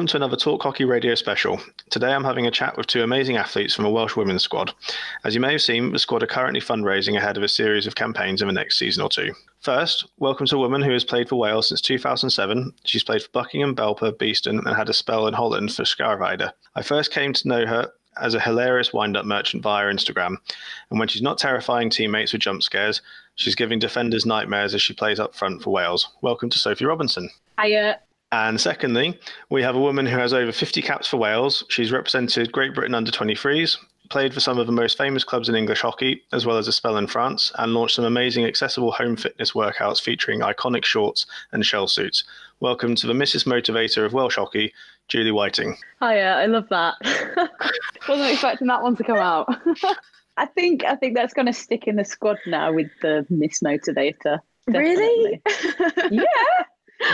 Welcome to another Talk Hockey Radio special. Today I'm having a chat with two amazing athletes from a Welsh women's squad. As you may have seen, the squad are currently fundraising ahead of a series of campaigns in the next season or two. First, welcome to a woman who has played for Wales since 2007. She's played for Buckingham, Belper, Beeston, and had a spell in Holland for Schaerweijde. I first came to know her as a hilarious wind up merchant via Instagram, and when she's not terrifying teammates with jump scares, she's giving defenders nightmares as she plays up front for Wales. Welcome to Sophie Robinson. Hiya. And secondly, we have a woman who has over 50 caps for Wales. She's represented Great Britain under 23s, played for some of the most famous clubs in English hockey, as well as a spell in France, and launched some amazing accessible home fitness workouts featuring iconic shorts and shell suits. Welcome to the Mrs. Motivator of Welsh hockey, Julie Whiting. Hiya, I love that. Wasn't expecting that one to come out. I think I think that's going to stick in the squad now with the Miss Motivator. Really? yeah.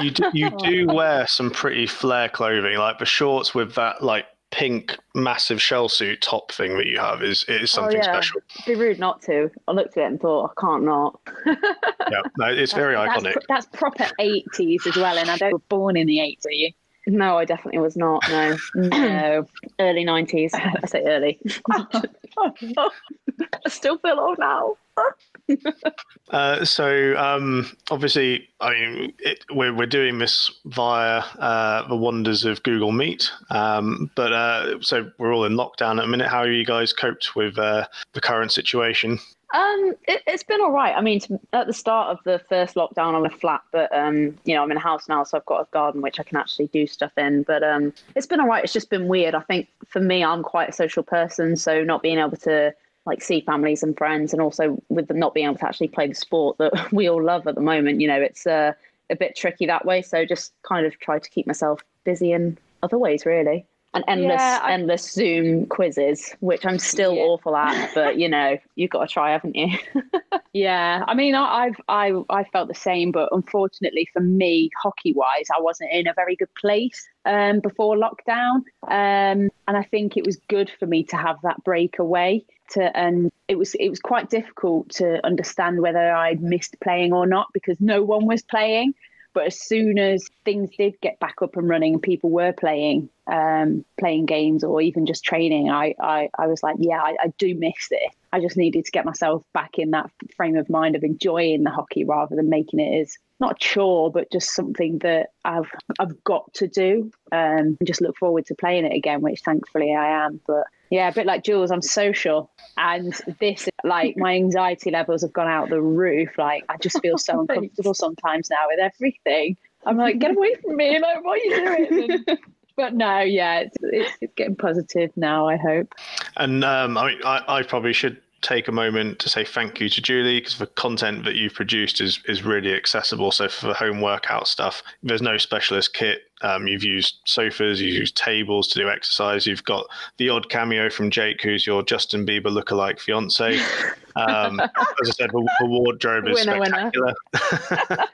You do, you do wear some pretty flare clothing, like the shorts with that like pink massive shell suit top thing that you have is it is oh, something oh, yeah. special. It'd be rude not to. I looked at it and thought, I can't not. Yeah, no, it's very that's, iconic. That's, that's proper 80s as well, and I don't were born in the 80s. No, I definitely was not. No. No, early 90s. I say early. I still feel old now. Uh, so um, obviously, I mean, it, we're we're doing this via uh, the wonders of Google Meet. Um, but uh, so we're all in lockdown at the minute. How have you guys coped with uh, the current situation? Um, it, it's been all right. I mean, to, at the start of the first lockdown, I'm a flat, but um, you know, I'm in a house now, so I've got a garden which I can actually do stuff in. But um, it's been all right. It's just been weird. I think for me, I'm quite a social person, so not being able to like see families and friends, and also with them not being able to actually play the sport that we all love at the moment, you know, it's uh, a bit tricky that way. So just kind of try to keep myself busy in other ways, really. And endless, Yeah, I- endless Zoom quizzes, which I'm still Yeah. awful at, but you know, you've got to try, haven't you? Yeah, I mean, I, I've I I felt the same, but unfortunately for me, hockey wise, I wasn't in a very good place um, before lockdown, um, and I think it was good for me to have that break away. To and it was it was quite difficult to understand whether I'd missed playing or not because no one was playing. But as soon as things did get back up and running and people were playing, um, playing games or even just training, I, I, I was like, yeah, I, I do miss this. I just needed to get myself back in that frame of mind of enjoying the hockey rather than making it as not a chore, but just something that I've I've got to do. Um, and just look forward to playing it again, which thankfully I am. But yeah, a bit like Jules, I'm social, and this like my anxiety levels have gone out the roof. Like I just feel so uncomfortable sometimes now with everything. I'm like, get away from me! Like, what are you doing? And- but no, yeah, it's, it's, it's getting positive now. I hope. And um, I mean, I, I probably should take a moment to say thank you to Julie because the content that you've produced is is really accessible. So for the home workout stuff, there's no specialist kit. Um, you've used sofas, you've used tables to do exercise. You've got the odd cameo from Jake, who's your Justin Bieber lookalike fiance. Um, as I said, the, the wardrobe is Winner, winner. spectacular.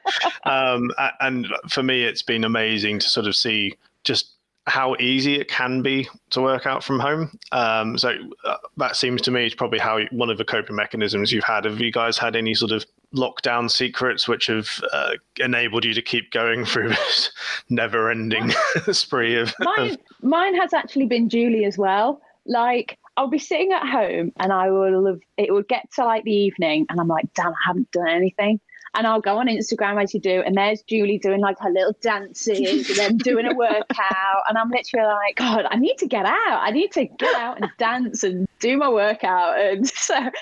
um, and for me, it's been amazing to sort of see just how easy it can be to work out from home. Um, so uh, that seems to me is probably how one of the coping mechanisms you've had. Have you guys had any sort of lockdown secrets which have uh, enabled you to keep going through this never-ending spree of, mine, mine has actually been Julie as well. Like I'll be sitting at home and I will have it will get to like the evening and I'm like, damn, I haven't done anything. And I'll go on Instagram as you do, and there's Julie doing like her little dances and then doing a workout. And I'm literally like, God, I need to get out. I need to get out and dance and do my workout. And so part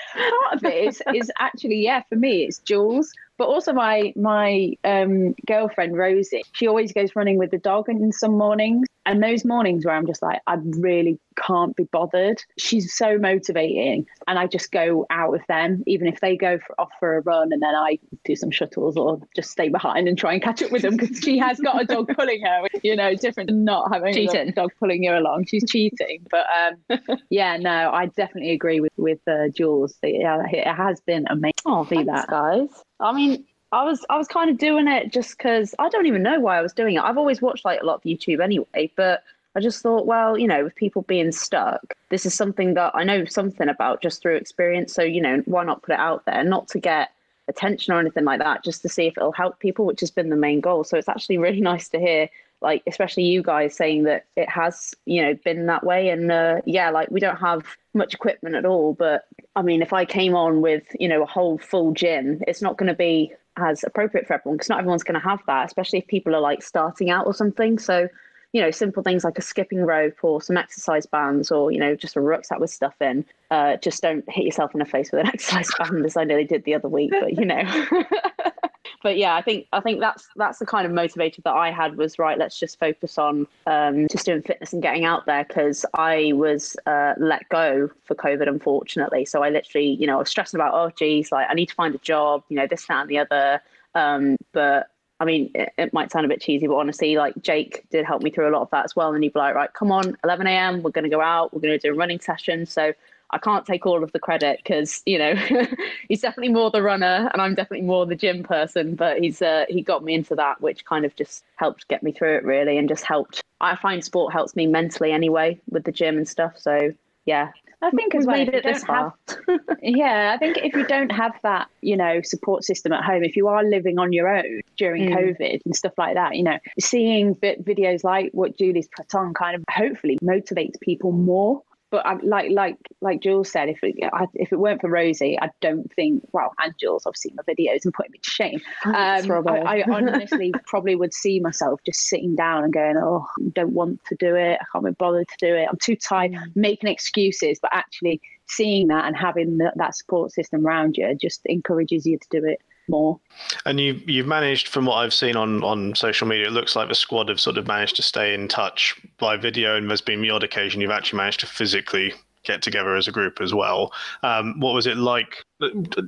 of it is, is actually, yeah, for me, it's Jules. But also my my um, girlfriend Rosie, she always goes running with the dog in some mornings, and those mornings where I'm just like, I really can't be bothered. She's so motivating, and I just go out with them, even if they go for, off for a run, and then I do some shuttles or just stay behind and try and catch up with them because she has got a dog pulling her. You know, different than not having a Cheating. dog pulling you along. She's cheating, but um, yeah, no, I definitely agree with with uh, Jules. Yeah, it has been amazing. Oh, See thanks, that. guys. I mean, I was I was kind of doing it just because I don't even know why I was doing it. I've always watched like a lot of YouTube anyway, but I just thought, well, you know, with people being stuck, this is something that I know something about just through experience. So you know, why not put it out there? Not to get attention or anything like that, just to see if it'll help people, which has been the main goal. So it's actually really nice to hear like especially you guys saying that it has you know been that way and uh, yeah like we don't have much equipment at all but i mean if i came on with you know a whole full gym it's not going to be as appropriate for everyone because not everyone's going to have that especially if people are like starting out or something. So you know simple things like a skipping rope or some exercise bands or you know just a rucksack with stuff in uh, just don't hit yourself in the face with an exercise band as i nearly did the other week but you know but yeah, I think I think that's that's the kind of motivator that I had was right. Let's just focus on um, just doing fitness and getting out there because I was uh, let go for COVID, unfortunately. So I literally, you know, I was stressing about oh geez, like I need to find a job, you know, this that and the other. Um, but I mean, it, it, might sound a bit cheesy, but honestly, like Jake did help me through a lot of that as well. And he'd be like, right, come on, 11 a.m., we're going to go out, we're going to do a running session. So I can't take all of the credit because you know he's definitely more the runner and I'm definitely more the gym person. But he's uh, he got me into that, which kind of just helped get me through it really, and just helped. I find sport helps me mentally anyway with the gym and stuff. So yeah, I think as well. Made it this far. Have, yeah, I think if you don't have that, you know, support system at home, if you are living on your own during mm. COVID and stuff like that, you know, seeing videos like what Julie's put on kind of hopefully motivates people more but I, like like like Jules said, if it, if it weren't for Rosie, I don't think. Well, and Jules obviously my videos and putting me to shame. Um, I, I, honestly probably would see myself just sitting down and going, "Oh, I don't want to do it. I can't be bothered to do it. I'm too tired." Mm. Making excuses, but actually seeing that and having the, that support system around you just encourages you to do it more. And you you've managed, from what I've seen on on social media, it looks like the squad have sort of managed to stay in touch by video, and there's been the odd occasion you've actually managed to physically get together as a group as well. Um, what was it like?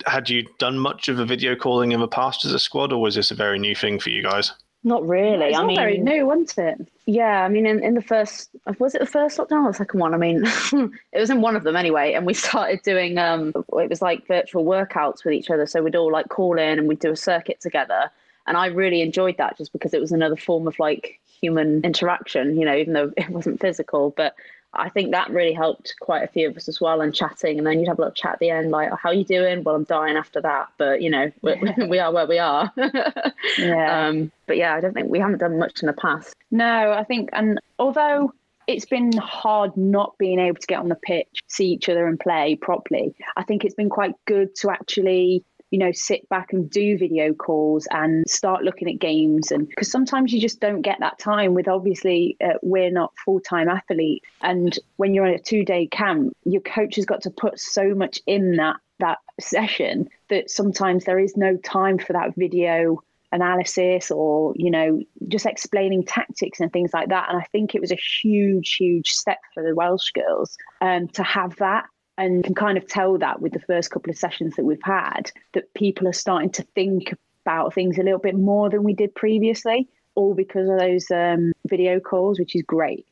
Had you done much of a video calling in the past as a squad, or was this a very new thing for you guys? Not really. It's I mean, very new, wasn't it? Yeah, I mean, in, in the first, was it the first lockdown or the second one? I mean, it was in one of them anyway. And we started doing, um, it was like virtual workouts with each other. So we'd all like call in and we'd do a circuit together. And I really enjoyed that just because it was another form of like human interaction, you know, even though it wasn't physical. But I think that really helped quite a few of us as well and chatting. And then you'd have a little chat at the end, like, how are you doing? Well, I'm dying after that. But, you know, we, we are where we are. yeah. Um, but yeah, I don't think we haven't done much in the past. No, I think, and although it's been hard not being able to get on the pitch, see each other and play properly, I think it's been quite good to actually you know, sit back and do video calls and start looking at games. And because sometimes you just don't get that time with obviously uh, we're not full time athletes. And when you're in a two day camp, your coach has got to put so much in that that session that sometimes there is no time for that video analysis or you know just explaining tactics and things like that and i think it was a huge huge step for the welsh girls um, to have that and can kind of tell that with the first couple of sessions that we've had that people are starting to think about things a little bit more than we did previously all because of those um, video calls which is great.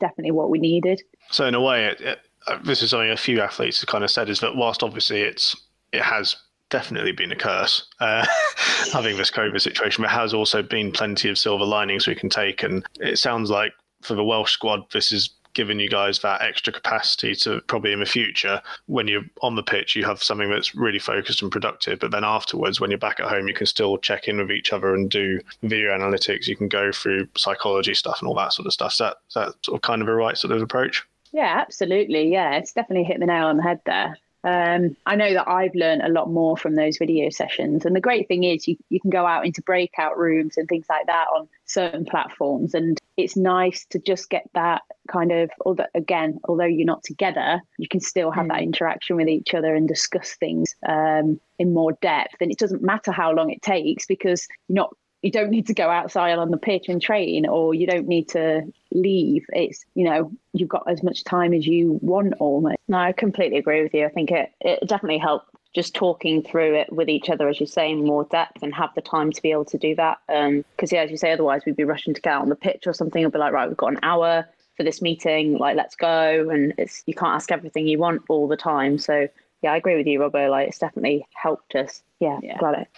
Definitely what we needed. So in a way it, it, uh, this is only a few athletes have kind of said is that whilst obviously it's it has definitely been a curse uh, having this covid situation but has also been plenty of silver linings we can take. And it sounds like for the welsh squad this is given you guys that extra capacity to probably in the future when you're on the pitch you have something that's really focused and productive. But then afterwards when you're back at home you can still check in with each other and do video analytics. You can go through psychology stuff and all that sort of stuff. Is that, is that sort of kind of a right sort of approach? Yeah absolutely. Yeah it's definitely hit the nail on the head there um, I know that I've learned a lot more from those video sessions. And the great thing is, you, you can go out into breakout rooms and things like that on certain platforms. And it's nice to just get that kind of, although, again, although you're not together, you can still have mm. that interaction with each other and discuss things um, in more depth. And it doesn't matter how long it takes because you're not you don't need to go outside on the pitch and train or you don't need to leave. It's you know you've got as much time as you want almost. No i completely agree with you. I think it, it definitely helped just talking through it with each other as you say in more depth and have the time to be able to do that. Because um, yeah as you say otherwise we'd be rushing to get out on the pitch or something. And be like right we've got an hour for this meeting like let's go. And it's you can't ask everything you want all the time. So yeah i agree with you robert. Like it's definitely helped us. Yeah, yeah. glad it.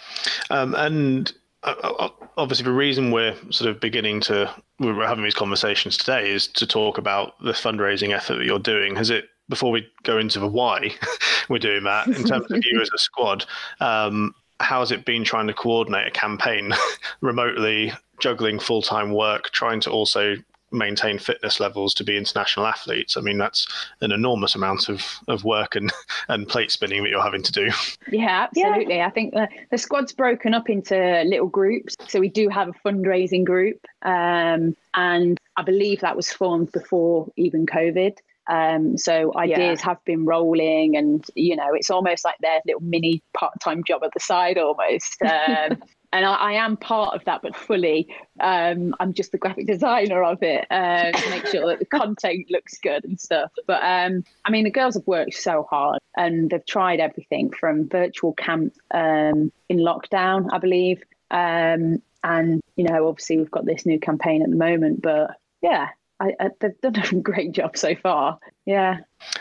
Um, and obviously the reason we're sort of beginning to we're having these conversations today is to talk about the fundraising effort that you're doing. Has it before we go into the why we're doing that in terms of you as a squad um, has it been trying to coordinate a campaign remotely, juggling full time work, trying to also maintain fitness levels to be international athletes. I mean, that's an enormous amount of, of work and, and plate spinning that you're having to do. Yeah, absolutely. Yeah. I think the, the squad's broken up into little groups. So we do have a fundraising group. Um, and I believe that was formed before even COVID. Um, so ideas yeah. have been rolling, and you know, it's almost like their little mini part-time job at the side, almost. Um, and I, I, am part of that, but fully, um, I'm just the graphic designer of it uh, to make sure that the content looks good and stuff. But um, I mean, the girls have worked so hard, and they've tried everything from virtual camp um, in lockdown, I believe, um, and you know, obviously we've got this new campaign at the moment. But yeah, I, I, they've done a great job so far. Yeah.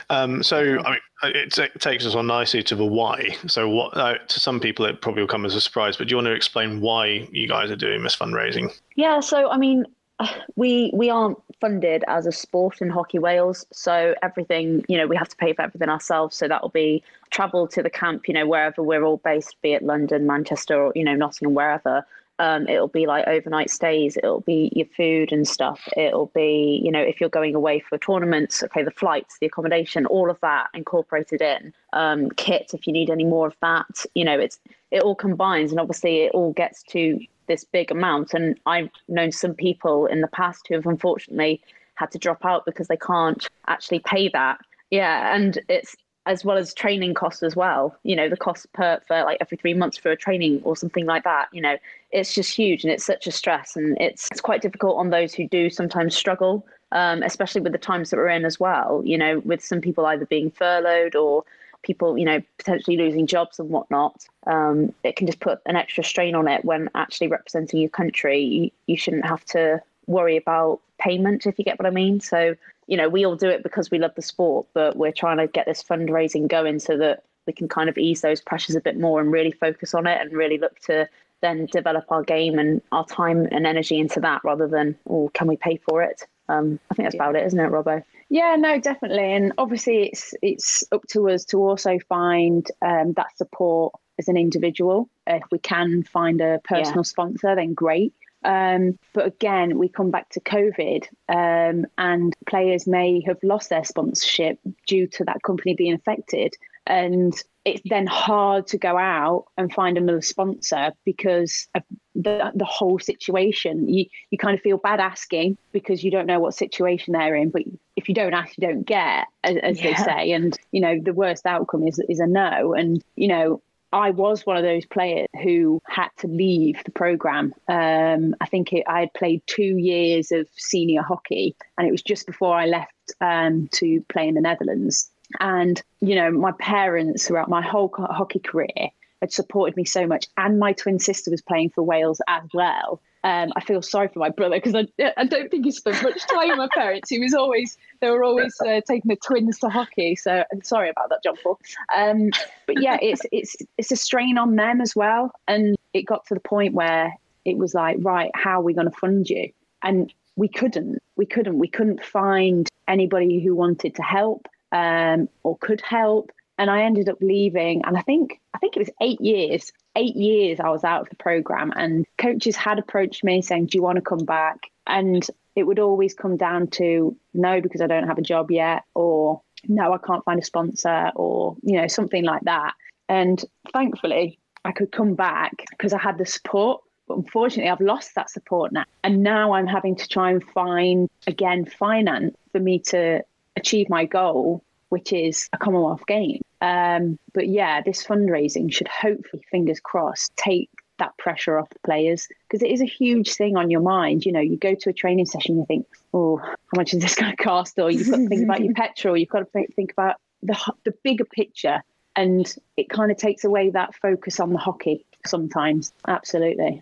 Um, so I mean, it, it, takes us on nicely to the why. So what uh, to some people it probably will come as a surprise, but do you want to explain why you guys are doing this fundraising? Yeah. So I mean, we we aren't funded as a sport in Hockey Wales, so everything you know we have to pay for everything ourselves. So that will be travel to the camp, you know, wherever we're all based, be it London, Manchester, or you know Nottingham, wherever. Um, it'll be like overnight stays. It'll be your food and stuff. It'll be, you know, if you're going away for tournaments, okay, the flights, the accommodation, all of that incorporated in. Um, kit, if you need any more of that, you know, it's it all combines, and obviously it all gets to this big amount. And I've known some people in the past who have unfortunately had to drop out because they can't actually pay that. Yeah, and it's as well as training costs as well. You know, the cost per for like every three months for a training or something like that. You know, it's just huge and it's such a stress and it's it's quite difficult on those who do sometimes struggle, um, especially with the times that we're in as well. You know, with some people either being furloughed or people, you know, potentially losing jobs and whatnot. Um, it can just put an extra strain on it when actually representing your country. You, you shouldn't have to worry about payment if you get what I mean. So you know, we all do it because we love the sport, but we're trying to get this fundraising going so that we can kind of ease those pressures a bit more and really focus on it and really look to then develop our game and our time and energy into that rather than, oh, can we pay for it? Um, I think that's about it, isn't it, Robbo? Yeah, no, definitely. And obviously, it's it's up to us to also find um, that support as an individual. If we can find a personal yeah. sponsor, then great. Um, but again, we come back to COVID, um, and players may have lost their sponsorship due to that company being affected. And it's then hard to go out and find another sponsor because of the, the whole situation. You, you kind of feel bad asking because you don't know what situation they're in. But if you don't ask, you don't get, as, as yeah. they say. And, you know, the worst outcome is, is a no. And, you know, I was one of those players who had to leave the program. Um, I think it, I had played two years of senior hockey, and it was just before I left um, to play in the Netherlands. And you know, my parents throughout my whole hockey career had supported me so much, and my twin sister was playing for Wales as well. Um, I feel sorry for my brother because I, I don't think he spent much time with my parents. He was always they were always uh, taking the twins to hockey. So I'm sorry about that, John Paul. Um, but yeah, it's it's it's a strain on them as well. And it got to the point where it was like, right, how are we going to fund you? And we couldn't, we couldn't, we couldn't find anybody who wanted to help um, or could help. And I ended up leaving, and I think I think it was eight years eight years I was out of the program, and coaches had approached me saying, Do you want to come back? And it would always come down to no, because I don't have a job yet, or no, I can't find a sponsor, or, you know, something like that. And thankfully, I could come back because I had the support. But unfortunately, I've lost that support now. And now I'm having to try and find, again, finance for me to achieve my goal, which is a Commonwealth game. Um, but yeah, this fundraising should hopefully, fingers crossed, take that pressure off the players because it is a huge thing on your mind. You know, you go to a training session, you think, oh, how much is this going to cost? Or you've got to think about your petrol, you've got to think about the, the bigger picture. And it kind of takes away that focus on the hockey sometimes. Absolutely.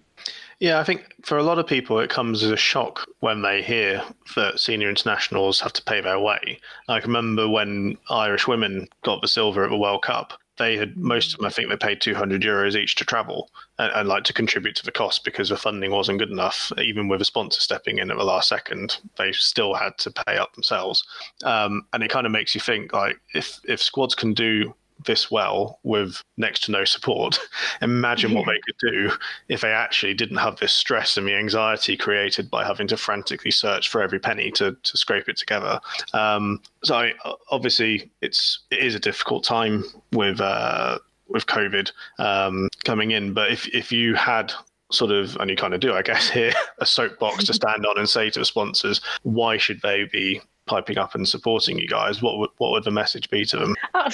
Yeah, I think for a lot of people, it comes as a shock when they hear that senior internationals have to pay their way. I can remember when Irish women got the silver at the World Cup. They had most of them, I think, they paid 200 euros each to travel and, and like to contribute to the cost because the funding wasn't good enough. Even with a sponsor stepping in at the last second, they still had to pay up themselves. Um, and it kind of makes you think like if if squads can do this well with next to no support. Imagine what they could do if they actually didn't have this stress and the anxiety created by having to frantically search for every penny to, to scrape it together. Um, so I, obviously, it's it is a difficult time with uh, with COVID um, coming in. But if if you had sort of, and you kind of do, I guess, here a soapbox to stand on and say to the sponsors, why should they be piping up and supporting you guys? What would what would the message be to them? Uh,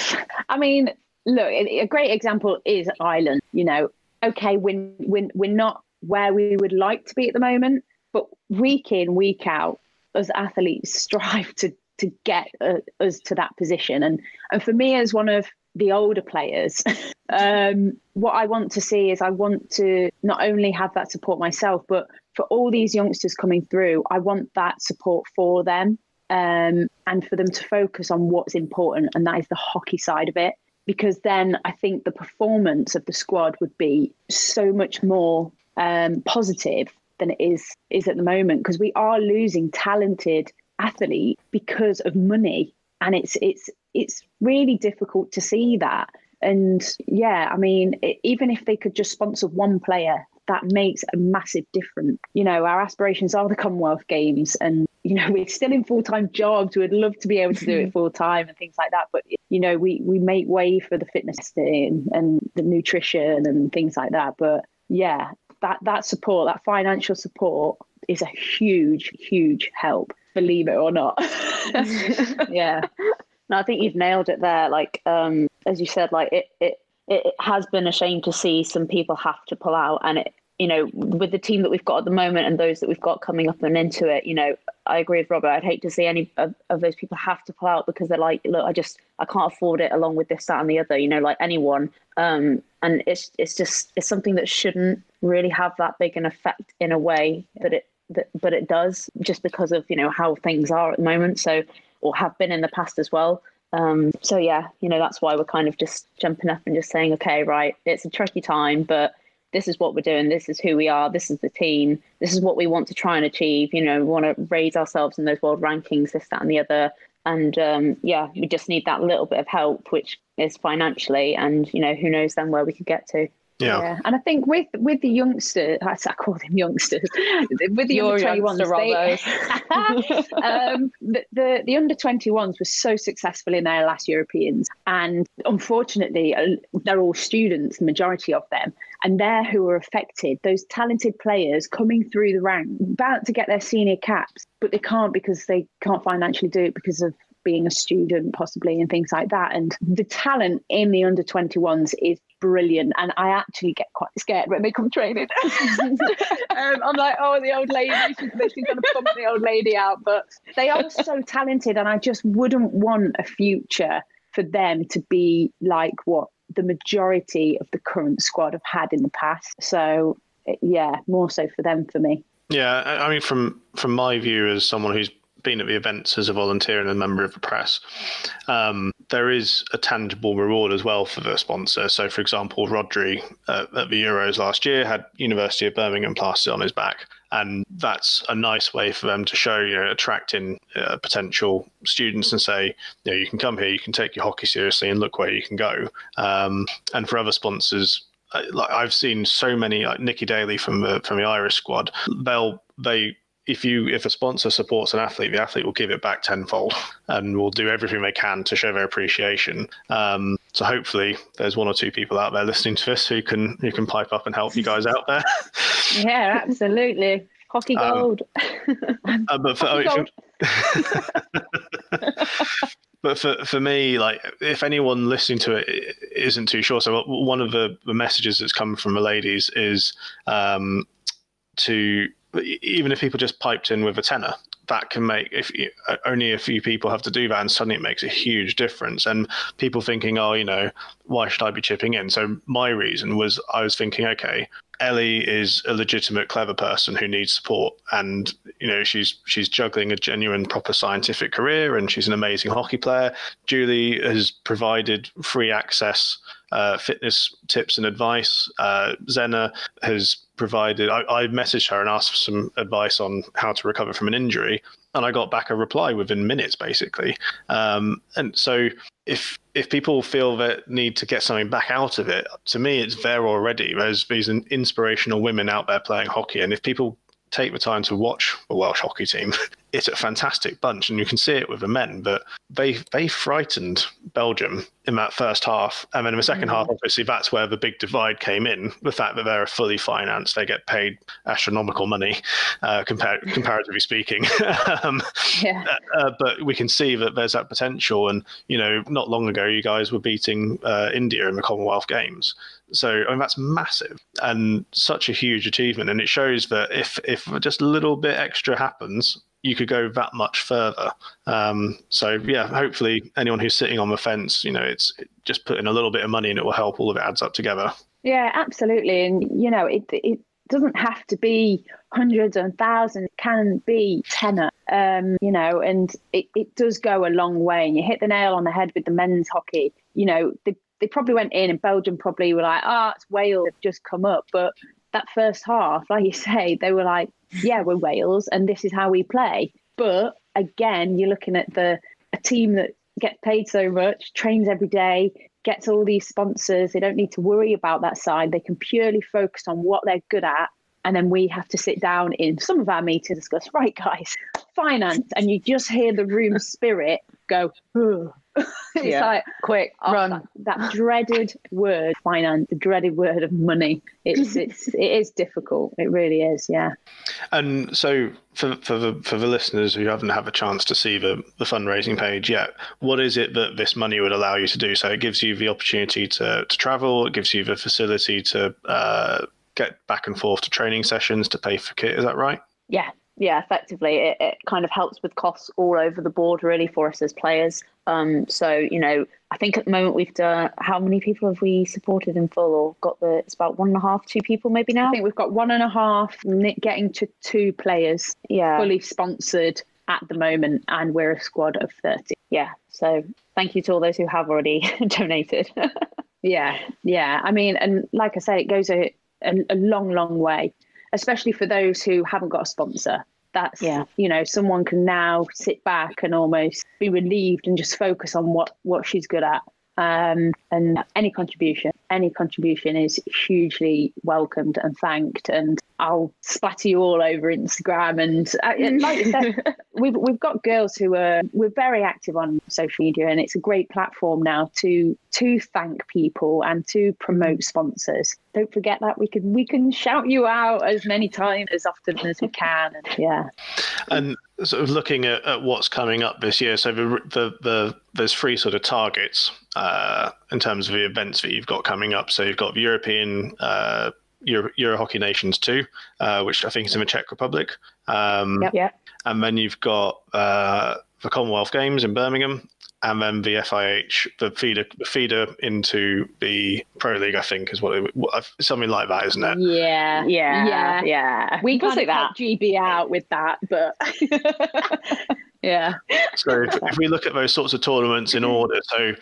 I mean, look, a great example is Ireland. You know, okay, we're, we're, we're not where we would like to be at the moment, but week in, week out, as athletes strive to to get uh, us to that position. And and for me, as one of the older players, um, what I want to see is I want to not only have that support myself, but for all these youngsters coming through, I want that support for them um, and for them to focus on what's important, and that is the hockey side of it. Because then I think the performance of the squad would be so much more um, positive than it is is at the moment. Because we are losing talented athletes because of money, and it's it's it's really difficult to see that. And yeah, I mean, it, even if they could just sponsor one player, that makes a massive difference. You know, our aspirations are the Commonwealth Games, and you know, we're still in full time jobs. We'd love to be able to do it full time and things like that. But you know, we we make way for the fitness thing and the nutrition and things like that. But yeah, that that support, that financial support, is a huge, huge help. Believe it or not. yeah. No, I think you've nailed it there. Like, um, as you said, like it, it, it has been a shame to see some people have to pull out, and it, you know, with the team that we've got at the moment and those that we've got coming up and into it, you know, I agree with Robert. I'd hate to see any of, of those people have to pull out because they're like, look, I just I can't afford it along with this, that, and the other. You know, like anyone. Um, and it's it's just it's something that shouldn't really have that big an effect in a way that it that, but it does just because of you know how things are at the moment. So or have been in the past as well. Um, so yeah, you know that's why we're kind of just jumping up and just saying, okay, right, it's a tricky time, but this is what we're doing. This is who we are. This is the team. This is what we want to try and achieve. You know, we want to raise ourselves in those world rankings, this, that, and the other. And um, yeah, we just need that little bit of help, which is financially, and you know, who knows then where we could get to. Yeah. yeah. and I think with with the youngsters, I call them youngsters, with the Your under twenty ones, um, the, the the under twenty ones were so successful in their last Europeans, and unfortunately, uh, they're all students, the majority of them, and they're who are affected. Those talented players coming through the rank, about to get their senior caps, but they can't because they can't financially do it because of being a student possibly and things like that and the talent in the under 21s is brilliant. And I actually get quite scared when they come training. um, I'm like, oh, the old lady, she's, she's going to pump the old lady out. But they are so talented. And I just wouldn't want a future for them to be like what the majority of the current squad have had in the past. So, yeah, more so for them for me. Yeah, I mean, from from my view as someone who's been at the events as a volunteer and a member of the press, um, there is a tangible reward as well for the sponsor. So, for example, Rodri uh, at the Euros last year had University of Birmingham plastered on his back, and that's a nice way for them to show, you know, attracting uh, potential students and say, you know, you can come here, you can take your hockey seriously, and look where you can go. Um, and for other sponsors, like I've seen so many, like Nicci Daly from the from the Irish squad, they'll they if you if a sponsor supports an athlete, the athlete will give it back tenfold and will do everything they can to show their appreciation. Um, so hopefully, there's one or two people out there listening to this who can who can pipe up and help you guys out there. yeah, absolutely. Hockey um, gold. Um, uh, but for, Hockey gold. but for, for me, like if anyone listening to it isn't too sure, so one of the, the messages that's come from the ladies is um, to even if people just piped in with a tenner, that can make if only a few people have to do that, and suddenly it makes a huge difference. And people thinking, oh, you know, why should I be chipping in? So my reason was I was thinking, okay, Ellie is a legitimate, clever person who needs support, and you know she's she's juggling a genuine, proper scientific career, and she's an amazing hockey player. Julie has provided free access, uh, fitness tips and advice. Uh, Zena has provided. I, I messaged her and asked for some advice on how to recover from an injury, and I got back a reply within minutes, basically. Um, and so if if people feel that need to get something back out of it, to me it's there already. There's these inspirational women out there playing hockey, and if people take the time to watch the Welsh hockey team, it's a fantastic bunch, and you can see it with the men. But they they frightened Belgium in that first half, and then in the 2nd mm-hmm. half, obviously that's where the big divide came in. The fact that they're fully financed, they get paid astronomical money, uh, compared comparatively speaking. um, yeah. Uh, uh, but we can see that there's that potential, and you know, not long ago, you guys were beating uh, India in the Commonwealth Games. So I mean that's massive and such a huge achievement, and it shows that if if just a little bit extra happens, you could go that much further. Um, so yeah, hopefully anyone who's sitting on the fence, you know, it's just putting a little bit of money and it will help. All of it adds up together. Yeah, absolutely, and you know, it it doesn't have to be hundreds and thousands. It can be tenner, um, you know, and it, it does go a long way. And you hit the nail on the head with the men's hockey. You know, the they probably went in and Belgium probably were like, oh, it's Wales have just come up. But that first half, like you say, they were like, yeah, we're Wales and this is how we play. But again, you're looking at the a team that gets paid so much, trains every day, gets all these sponsors. They don't need to worry about that side. They can purely focus on what they're good at. And then we have to sit down in some of our meetings and discuss, right, guys, finance. And you just hear the room spirit go, Ugh it's yeah. like quick oh, run. that, that, dreaded word finance the dreaded word of money. It's it's it is difficult. It really is yeah. And so for for the for the listeners who haven't had a chance to see the the fundraising page yet what is it that this money would allow you to do? So it gives you the opportunity to to travel. It gives you the facility to uh, get back and forth to training sessions to pay for kit. Is that right? Yeah yeah, effectively, it, it kind of helps with costs all over the board, really, for us as players. Um, so, you know, I think at the moment we've done, how many people have we supported in full or got the, it's about one and a half, two people maybe now? I think we've got one and a half, getting to two players yeah. fully sponsored at the moment, and we're a squad of 30. Yeah, so thank you to all those who have already donated. yeah, yeah. I mean, and like I say, it goes a, a, a long, long way especially for those who haven't got a sponsor. That's yeah. you know, someone can now sit back and almost be relieved and just focus on what what she's good at. Um, and any contribution, any contribution is hugely welcomed and thanked. And I'll splatter you all over Instagram. And uh, like said, we've we've got girls who are we're very active on social media, and it's a great platform now to to thank people and to promote sponsors. Don't forget that we can we can shout you out as many times as often as we can. And, yeah. And sort of looking at, at what's coming up this year, so the the, the there's three sort of targets uh, in terms of the events that you've got coming up. So you've got the European uh, Euro, Euro Hockey Nations 2, uh, which I think is in the Czech Republic. Um, yep. yep. And then you've got uh, the Commonwealth Games in Birmingham, and then the FIH, the feeder, the feeder into the Pro League, I think, is what it, something like that, isn't it? Yeah, yeah, yeah, yeah. We can of that GB out with that, but yeah. so if, if, we look at those sorts of tournaments in order, so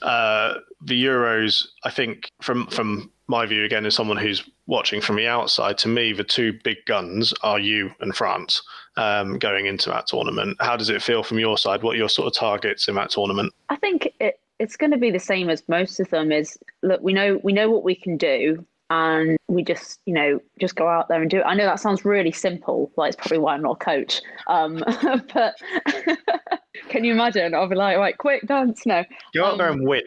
uh, the Euros, I think from from my view again as someone who's watching from the outside, to me the two big guns are you and France um, going into that tournament. How does it feel from your side? What are your sort of targets in that tournament? I think it, it's going to be the same as most of them. Is look, we know we know what we can do and we just you know just go out there and do it. I know that sounds really simple, like it's probably why I'm not a coach. Um, but can you imagine? I'll be like, right, quick dance. No, go out um, there and win.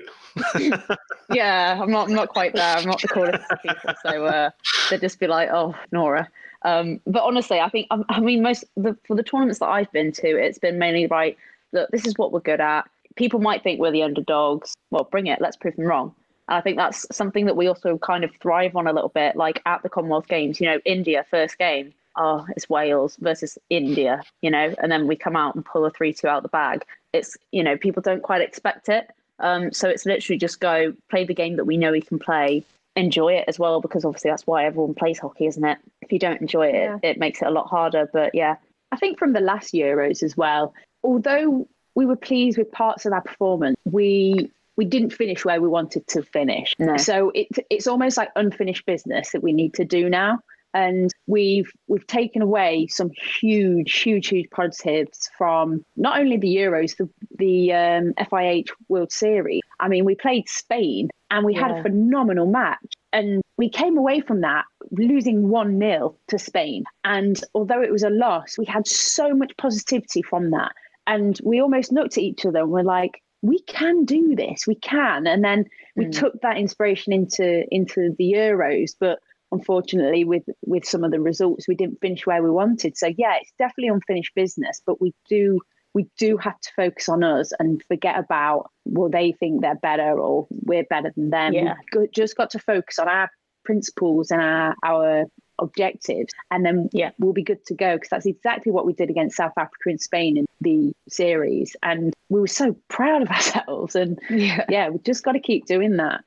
yeah, I'm not. I'm not quite there. I'm not the coolest people, so uh, they'd just be like, oh, Nora. Um, but honestly, I think I mean most the, for the tournaments that I've been to, it's been mainly right. Look, this is what we're good at. People might think we're the underdogs. Well, bring it. Let's prove them wrong. And I think that's something that we also kind of thrive on a little bit, like at the Commonwealth Games, you know, India, first game, oh, it's Wales versus India, you know, and then we come out and pull a 3 2 out the bag. It's, you know, people don't quite expect it. Um, so it's literally just go play the game that we know we can play, enjoy it as well, because obviously that's why everyone plays hockey, isn't it? If you don't enjoy it, yeah. it makes it a lot harder. But yeah. I think from the last Euros as well, although we were pleased with parts of our performance, we we didn't finish where we wanted to finish. No. So it, it's almost like unfinished business that we need to do now. And we've we've taken away some huge, huge, huge positives from not only the Euros, the the um, FIH World Series. I mean, we played Spain and we yeah. had a phenomenal match, and we came away from that losing one 0 to Spain. And although it was a loss, we had so much positivity from that, and we almost looked at each other and we're like, we can do this, we can. And then we mm. took that inspiration into into the Euros, but unfortunately with with some of the results we didn't finish where we wanted. So yeah it's definitely unfinished business but we do we do have to focus on us and forget about well they think they're better or we're better than them. Yeah. we've just got to focus on our principles and our our objectives and then yeah. we'll be good to go because that's exactly what we did against south africa and spain in the series and we were so proud of ourselves and yeah, yeah we just got to keep doing that.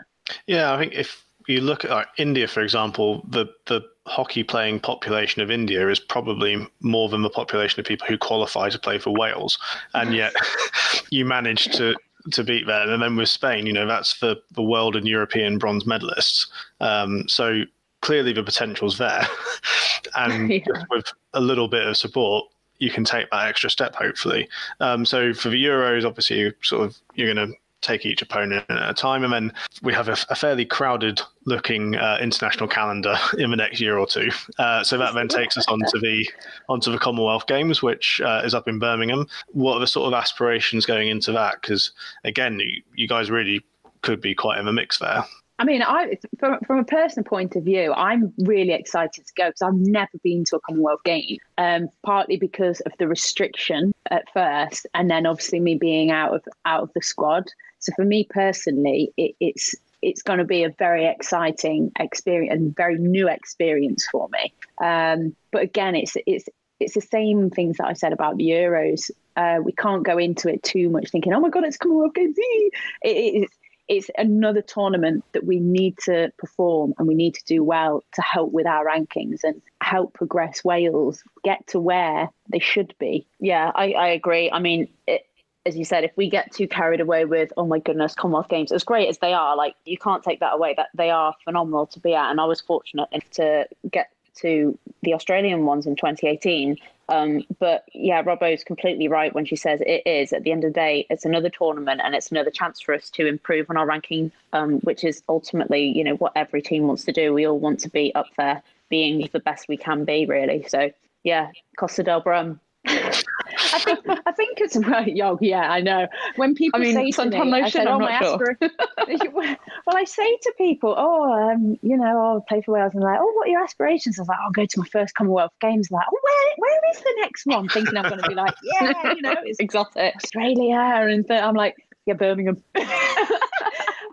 Yeah i think if you look at like, India, for example, the the hockey playing population of India is probably more than the population of people who qualify to play for Wales, and yet you manage to to beat them. And then with Spain, you know, that's for the world and European bronze medalists. Um, so clearly the potential's there, and yeah. with a little bit of support, you can take that extra step, hopefully. Um, so for the Euros, obviously, sort of you're going to take each opponent at a time. And then we have a, a fairly crowded looking uh, international calendar in the next year or two. Uh, so that then takes us onto the onto the Commonwealth Games, which uh, is up in Birmingham. What are the sort of aspirations going into that? Because again, you, you guys really could be quite in the mix there. I mean, I from from a personal point of view, I'm really excited to go because I've never been to a Commonwealth game. Um, partly because of the restriction at first, and then obviously me being out of out of the squad. So for me personally, it, it's it's going to be a very exciting experience and very new experience for me. Um, but again, it's it's it's the same things that I said about the Euros. Uh, we can't go into it too much thinking, "Oh my God, it's Commonwealth Games!" It, it's it's another tournament that we need to perform and we need to do well to help with our rankings and help progress Wales get to where they should be. Yeah, I, I agree. I mean, it, as you said, if we get too carried away with, oh my goodness, Commonwealth Games, as great as they are, like you can't take that away. That they are phenomenal to be at, and I was fortunate to get to the Australian ones in 2018. Um, but yeah, Robbo's completely right when she says it is. At the end of the day, it's another tournament and it's another chance for us to improve on our ranking, um, which is ultimately, you know, what every team wants to do. We all want to be up there, being the best we can be, really. So yeah, Costa del Brum, I think I think it's yeah, I know. When people I mean, say to me, I said, "Oh, my sure. well, I say to people, "Oh, um, you know, I'll play for Wales," and they're like, "Oh, what are your aspirations?" I was like, "I'll go to my first Commonwealth Games." Like, "Oh, where where is the next one?" Thinking I'm going to be like, "Yeah, you know, it's exotic, Australia," and th- I'm like, "Yeah, Birmingham."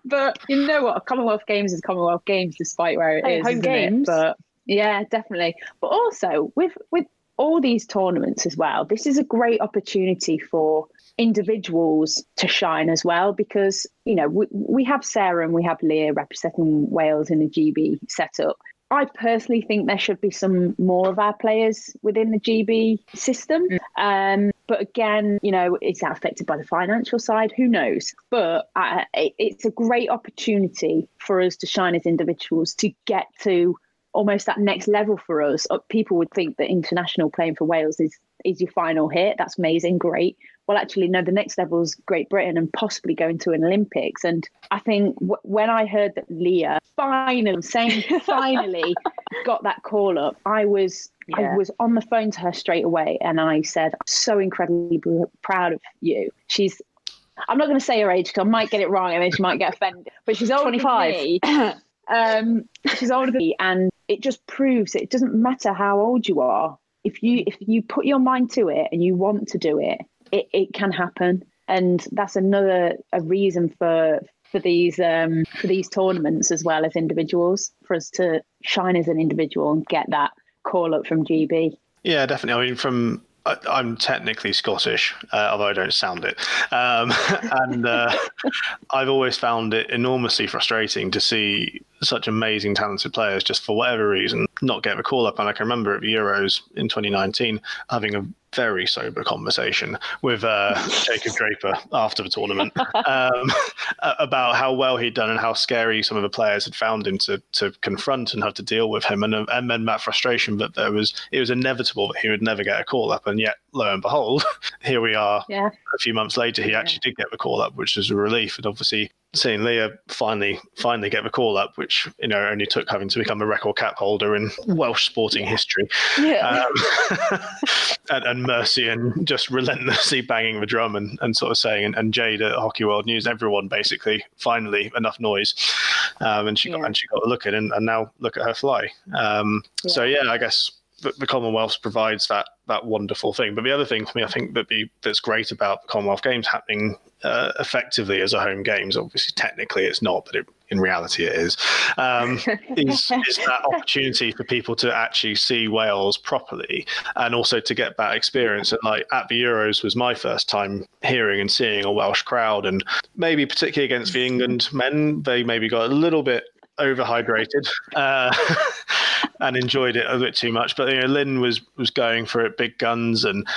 but you know what? Commonwealth Games is Commonwealth Games, despite where it hey, is, home games. It? But yeah, definitely. But also with with all these tournaments as well, this is a great opportunity for individuals to shine as well because you know we, we have Sarah and we have Leah representing Wales in the GB setup. I personally think there should be some more of our players within the GB system. Um, but again, you know, is that affected by the financial side? Who knows? But uh, it, it's a great opportunity for us to shine as individuals to get to almost that next level for us. Uh, people would think that international playing for Wales is is your final hit. That's amazing, great. Well, actually, no. The next level is Great Britain and possibly going to an Olympics. And I think w- when I heard that Leah finally saying finally got that call up, I was yeah. I was on the phone to her straight away, and I said, "I'm so incredibly proud of you." She's I'm not going to say her age because I might get it wrong and then she might get offended. But she's older 25. than me. um, she's older than me, and it just proves it doesn't matter how old you are. If you if you put your mind to it and you want to do it, it, it can happen. And that's another a reason for for these um, for these tournaments as well as individuals for us to shine as an individual and get that call up from GB. Yeah, definitely. I mean, from I, am technically Scottish, uh, although I don't sound it. Um, and uh, I've always found it enormously frustrating to see such amazing, talented players, just for whatever reason, not get a call up. And I can remember at the Euros in 2019 having a very sober conversation with uh, Jacob Draper after the tournament um, about how well he'd done and how scary some of the players had found him to to confront and have to deal with him, and and then that frustration that there was it was inevitable that he would never get a call up, and yet lo and behold, here we are. Yeah. A few months later, he actually did get the call up, which was a relief, and obviously seeing Leah finally finally get the call up, which you know only took having to become a record cap holder in Welsh sporting history, Yeah. um, and, and Mercy and just relentlessly banging the drum and, and sort of saying and, and Jade at Hockey World News, everyone basically finally enough noise, um, and she got Yeah. and she got a look at it, and, and now look at her fly. Um, So yeah, I guess the, the Commonwealth provides that that wonderful thing. But the other thing for me, I think that be that's great about the Commonwealth Games happening uh, effectively as a home games. Obviously, technically it's not, but it, in reality it is. Um, is is that opportunity for people to actually see Wales properly, and also to get that experience. And like at the Euros was my first time hearing and seeing a Welsh crowd, and maybe particularly against the England men, they maybe got a little bit overhydrated uh, and enjoyed it a bit too much. But you know, Lynn was was going for it, big guns, and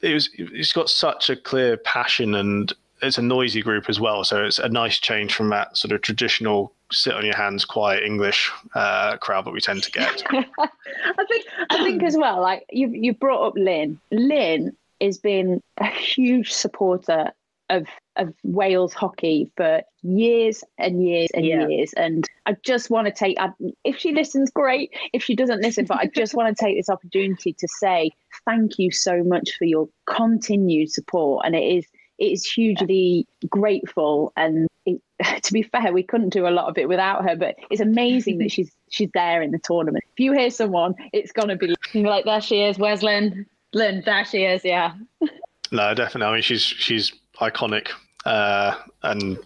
it was. It's got such a clear passion, and it's a noisy group as well. So it's a nice change from that sort of traditional sit on your hands, quiet English uh, crowd that we tend to get. I think I think as well, like you you brought up Lynn. Lynn has been a huge supporter of of Wales hockey for years and years and Yeah. years. And I just want to take I, if she listens, great. If she doesn't listen, but I just want to take this opportunity to say thank you so much for your continued support. And it is it is hugely grateful and it, to be fair we couldn't do a lot of it without her but it's amazing that she's she's there in the tournament if you hear someone it's going to be like, there she is. Where's Lynn? Lynn, there she is. Yeah. No, definitely. I mean, she's she's iconic uh, and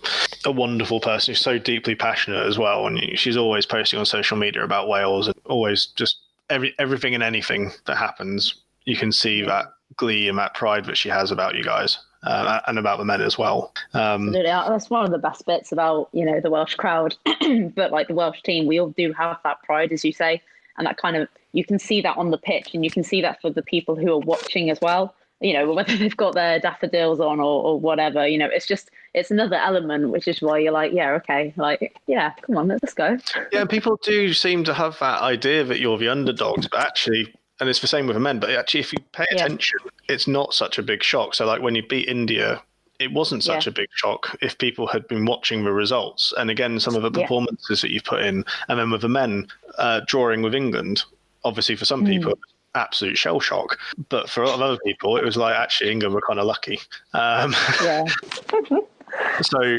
a wonderful person. She's so deeply passionate as well, and she's always posting on social media about Wales and always just every everything and anything that happens. You can see that glee and that pride that she has about you guys uh, and about the men as well. Um, Absolutely. Uh, That's one of the best bits about, you know, the Welsh crowd, but like the Welsh team, we all do have that pride, as you say. And that kind of, you can see that on the pitch and you can see that for the people who are watching as well. You know, whether they've got their daffodils on or, or whatever, you know, it's just, it's another element, which is why you're like, yeah, okay, like, yeah, come on, let's go. Yeah, people do seem to have that idea that you're the underdogs, but actually, and it's the same with the men, but actually, if you pay Yeah. attention, it's not such a big shock. So, like when you beat India, it wasn't such Yeah. a big shock if people had been watching the results. And again, some of the Yeah. performances that you've put in, and then with the men uh, drawing with England, obviously for some Hmm. people, absolute shell shock. But for a lot of other people, it was like actually England were kind of lucky. Um, Yeah. so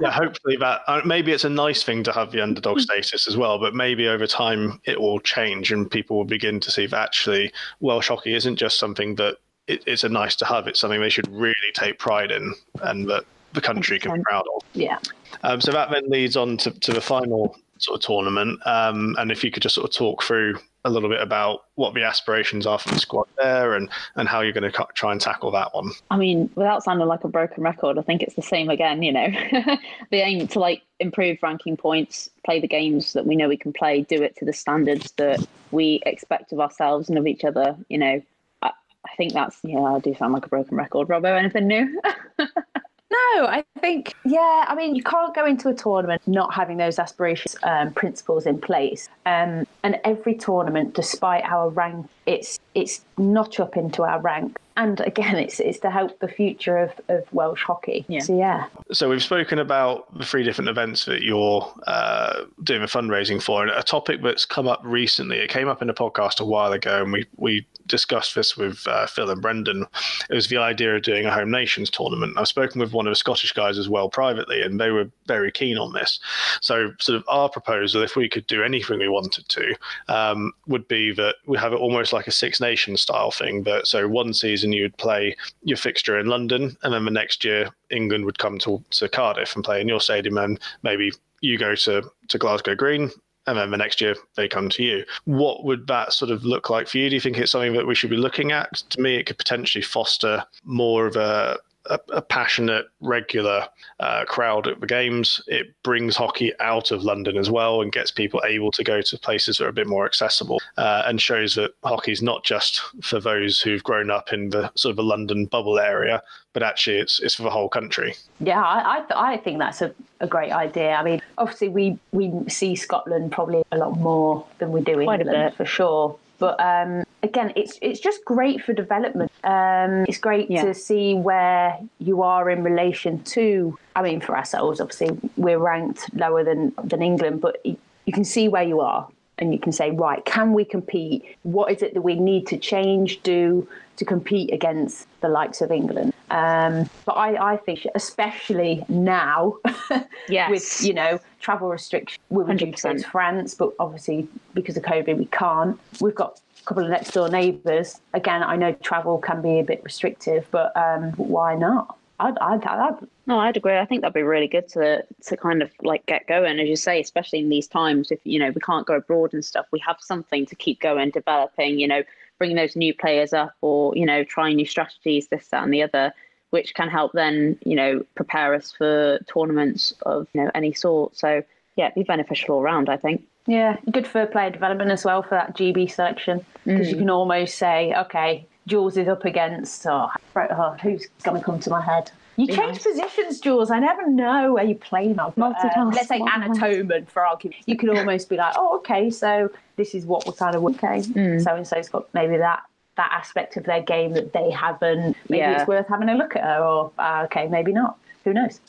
yeah hopefully that uh, maybe it's a nice thing to have the underdog status as well but maybe over time it will change and people will begin to see that actually welsh hockey isn't just something that it, it's a nice to have it's something they should really take pride in and that the country can be proud of. Yeah. um, so that then leads on to, to the final sort of tournament. Um, and if you could just sort of talk through a little bit about what the aspirations are for the squad there and and how you're going to try and tackle that one I mean, without sounding like a broken record, I think it's the same again. You know, the aim to like improve ranking points, play the games that we know we can play, do it to the standards that we expect of ourselves and of each other. You know, I, I think that's yeah. I do sound like a broken record. Robbo, anything new? No, I think, yeah, I mean, you can't go into a tournament not having those aspirations um, principles in place. Um, and every tournament, despite our rank, it's it's notch up into our rank. And again, it's it's to help the future of, of Welsh hockey. Yeah. So, yeah. So we've spoken about the three different events that you're uh, doing the fundraising for, and a topic that's come up recently. It came up in a podcast a while ago, and we we discussed this with uh, Phil and Brendan. It was the idea of doing a home nations tournament. I've spoken with one of the Scottish guys as well privately, and they were very keen on this. So, sort of our proposal, if we could do anything we wanted to, um, would be that we have it almost like a Six Nations style thing. But so one season you would play your fixture in London, and then the next year England would come to, to Cardiff and play in your stadium, and maybe you go to, to Glasgow Green, and then the next year they come to you. What would that sort of look like for you? Do you think it's something that we should be looking at? To me, it could potentially foster more of a a, a passionate, regular uh, crowd at the games. It brings hockey out of London as well and gets people able to go to places that are a bit more accessible uh, and shows that hockey is not just for those who've grown up in the sort of a London bubble area, but actually it's it's for the whole country. Yeah, I I, th- I think that's a, a great idea. I mean, obviously we we see Scotland probably a lot more than we do Quite a England bit. for sure. But um, again, it's it's just great for development. Um, it's great Yeah. to see where you are in relation to. I mean, for ourselves, obviously, we're ranked lower than than England, but you can see where you are, and you can say, right, can we compete? What is it that we need to change, do to compete against the likes of England? Um, but I, I think, especially now, Yes. with you know travel restrictions, we were due to go to France, but obviously because of COVID, we can't. We've got a couple of next door neighbours. Again, I know travel can be a bit restrictive, but um, why not? I'd, I'd, I'd, No, I'd agree. I think that'd be really good to to kind of like get going, as you say, especially in these times. If you know we can't go abroad and stuff, we have something to keep going, developing. You know, bringing those new players up, or you know, trying new strategies, this, that, and the other, which can help then you know prepare us for tournaments of you know any sort. So yeah, it'd be beneficial all around. I think. Yeah, good for player development as well for that GB selection because you mm. can almost say, okay, Jules is up against, oh, oh, who's going to come to my head? You Be change nice. positions, Jules. I never know where you play now. But, uh, let's say. Toman, for argument. You could almost be like, oh, okay, so this is what we're kind of okay. So and so's got maybe that that aspect of their game that they haven't. Maybe Yeah. it's worth having a look at her, or uh, okay, maybe not. Who knows?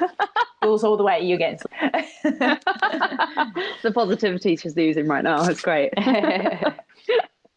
Jules all the way. You get. the positivity she's using right now is great.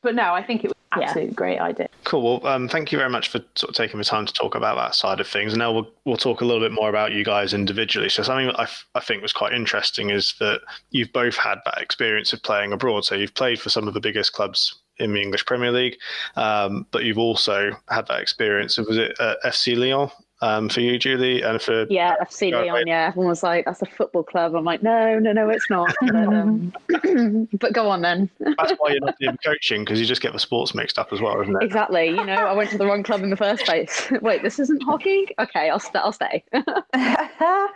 but no, I think it was Yeah. absolutely great idea. Cool. Well, um, thank you very much for sort of taking the time to talk about that side of things. And now we'll we'll talk a little bit more about you guys individually. So something that I, f- I think was quite interesting is that you've both had that experience of playing abroad. So you've played for some of the biggest clubs in the English Premier League, um, but you've also had that experience. of Was it uh, FC Lyon um, for you, Julie, and for Yeah, FC Go Lyon. ahead. Yeah, everyone was like, "That's a football club." I'm like, "No, no, no, it's not." But, um, but go on then. that's why you're not doing coaching because you just get the sports mixed up as well, isn't it? Exactly. You know, I went to the wrong club in the first place. Wait, this isn't hockey. Okay, I'll st- I'll stay. no,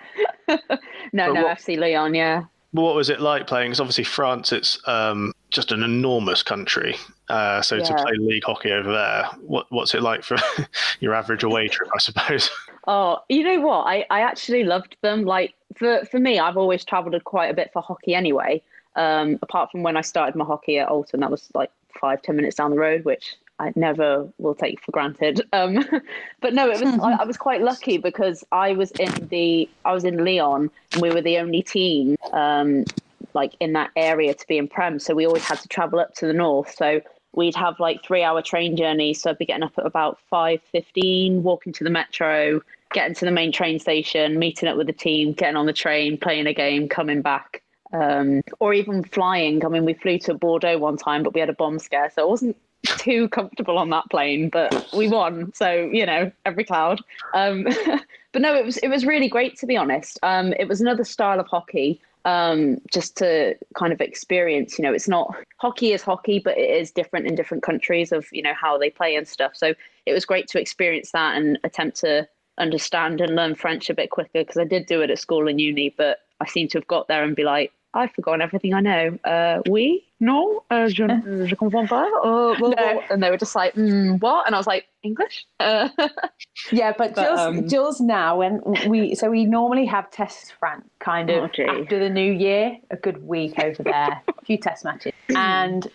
But no, what- FC Lyon. Yeah. Well, what was it like playing? Because obviously France, it's um, just an enormous country. Uh, so to play league hockey over there, what what's it like for your average away trip? I suppose. Oh, you know what? I, I actually loved them. Like for for me, I've always travelled quite a bit for hockey anyway. Um, apart from when I started my hockey at Alton, that was like five ten minutes down the road, which I never will take for granted. Um, but no, it was I, I was quite lucky because I was in the I was in Lyon and we were the only team um, like in that area to be in Prem, so we always had to travel up to the north. So we'd have like three hour train journeys. So I'd be getting up at about five fifteen, walking to the metro, getting to the main train station, meeting up with the team, getting on the train, playing a game, coming back. Um, or even flying. I mean, we flew to Bordeaux one time, but we had a bomb scare, so it wasn't too comfortable on that plane. But we won, so you know, every cloud. Um, but no, it was it was really great to be honest. Um, it was another style of hockey um, just to kind of experience. You know, it's not hockey is hockey, but it is different in different countries of you know how they play and stuff. So it was great to experience that and attempt to understand and learn French a bit quicker because I did do it at school and uni, but I seem to have got there and be like, I've forgotten everything I know. Uh, oui, non, uh, je, je comprends pas. Uh, well, No. and they were just like, mm, what? And I was like, English? Uh, Yeah, but, But, Jules, um, Jules now when we so we normally have tests France kind of Oh, after the new year, a good week over there, a few test matches, and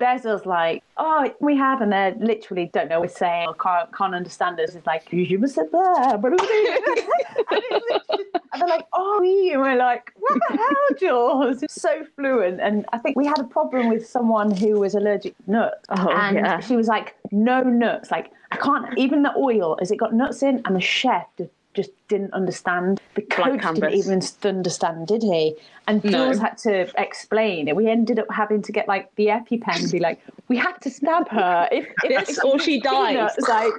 Bezel's like, oh, we have, and they literally don't know what we're saying or can't, can't understand us. It's like, je me sais pas. and they're like, oh, oui. and we're like, what the hell, Jules? It's so fluent, and I think we had a problem with someone who was allergic to nuts, Oh, and yeah. she was like, no nuts, like I can't even the oil. Has it got nuts in? And the chef just didn't understand. The coach didn't even understand, did he? And No. Jules had to explain it. We ended up having to get like the EpiPen and be like, we had to stab her if, if, Yes, if or she dies. peanuts, Like,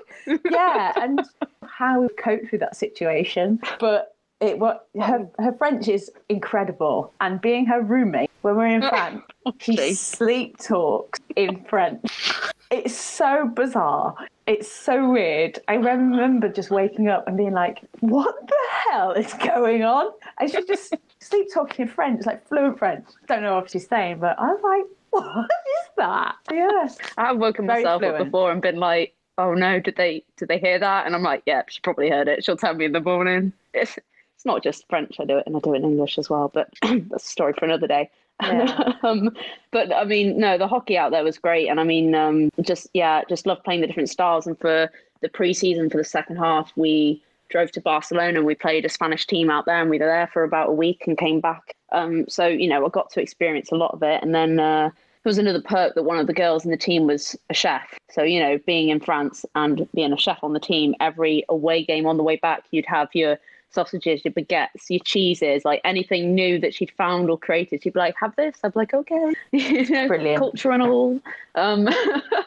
yeah, and how we cope with that situation, but. It what her her French is incredible, and being her roommate when we're in oh, France, she sleep talks in French. It's so bizarre. it's so weird. I remember just waking up and being like, "What the hell is going on?" And she just sleep talking in French, like fluent French. Don't know what she's saying, but I was like, "What is that?" Yes, I've woken Very myself fluent. up before and been like, "Oh no, did they did they hear that?" And I'm like, "Yeah, she probably heard it. She'll tell me in the morning." It's it's not just French. I do it and I do it in English as well, but that's a story for another day. Yeah. um, but I mean, no, the hockey out there was great, and I mean, um, just yeah, just love playing the different styles. And for the preseason for the second half, we drove to Barcelona and we played a Spanish team out there, and we were there for about a week and came back. Um, so you know, I got to experience a lot of it, and then. Uh, there was another perk that one of the girls in the team was a chef. So, you know, being in France and being a chef on the team, every away game on the way back, you'd have your sausages, your baguettes, your cheeses, like anything new that she'd found or created. She'd be like, have this. I'd be like, okay. You know, Brilliant. Culture and all. Um, but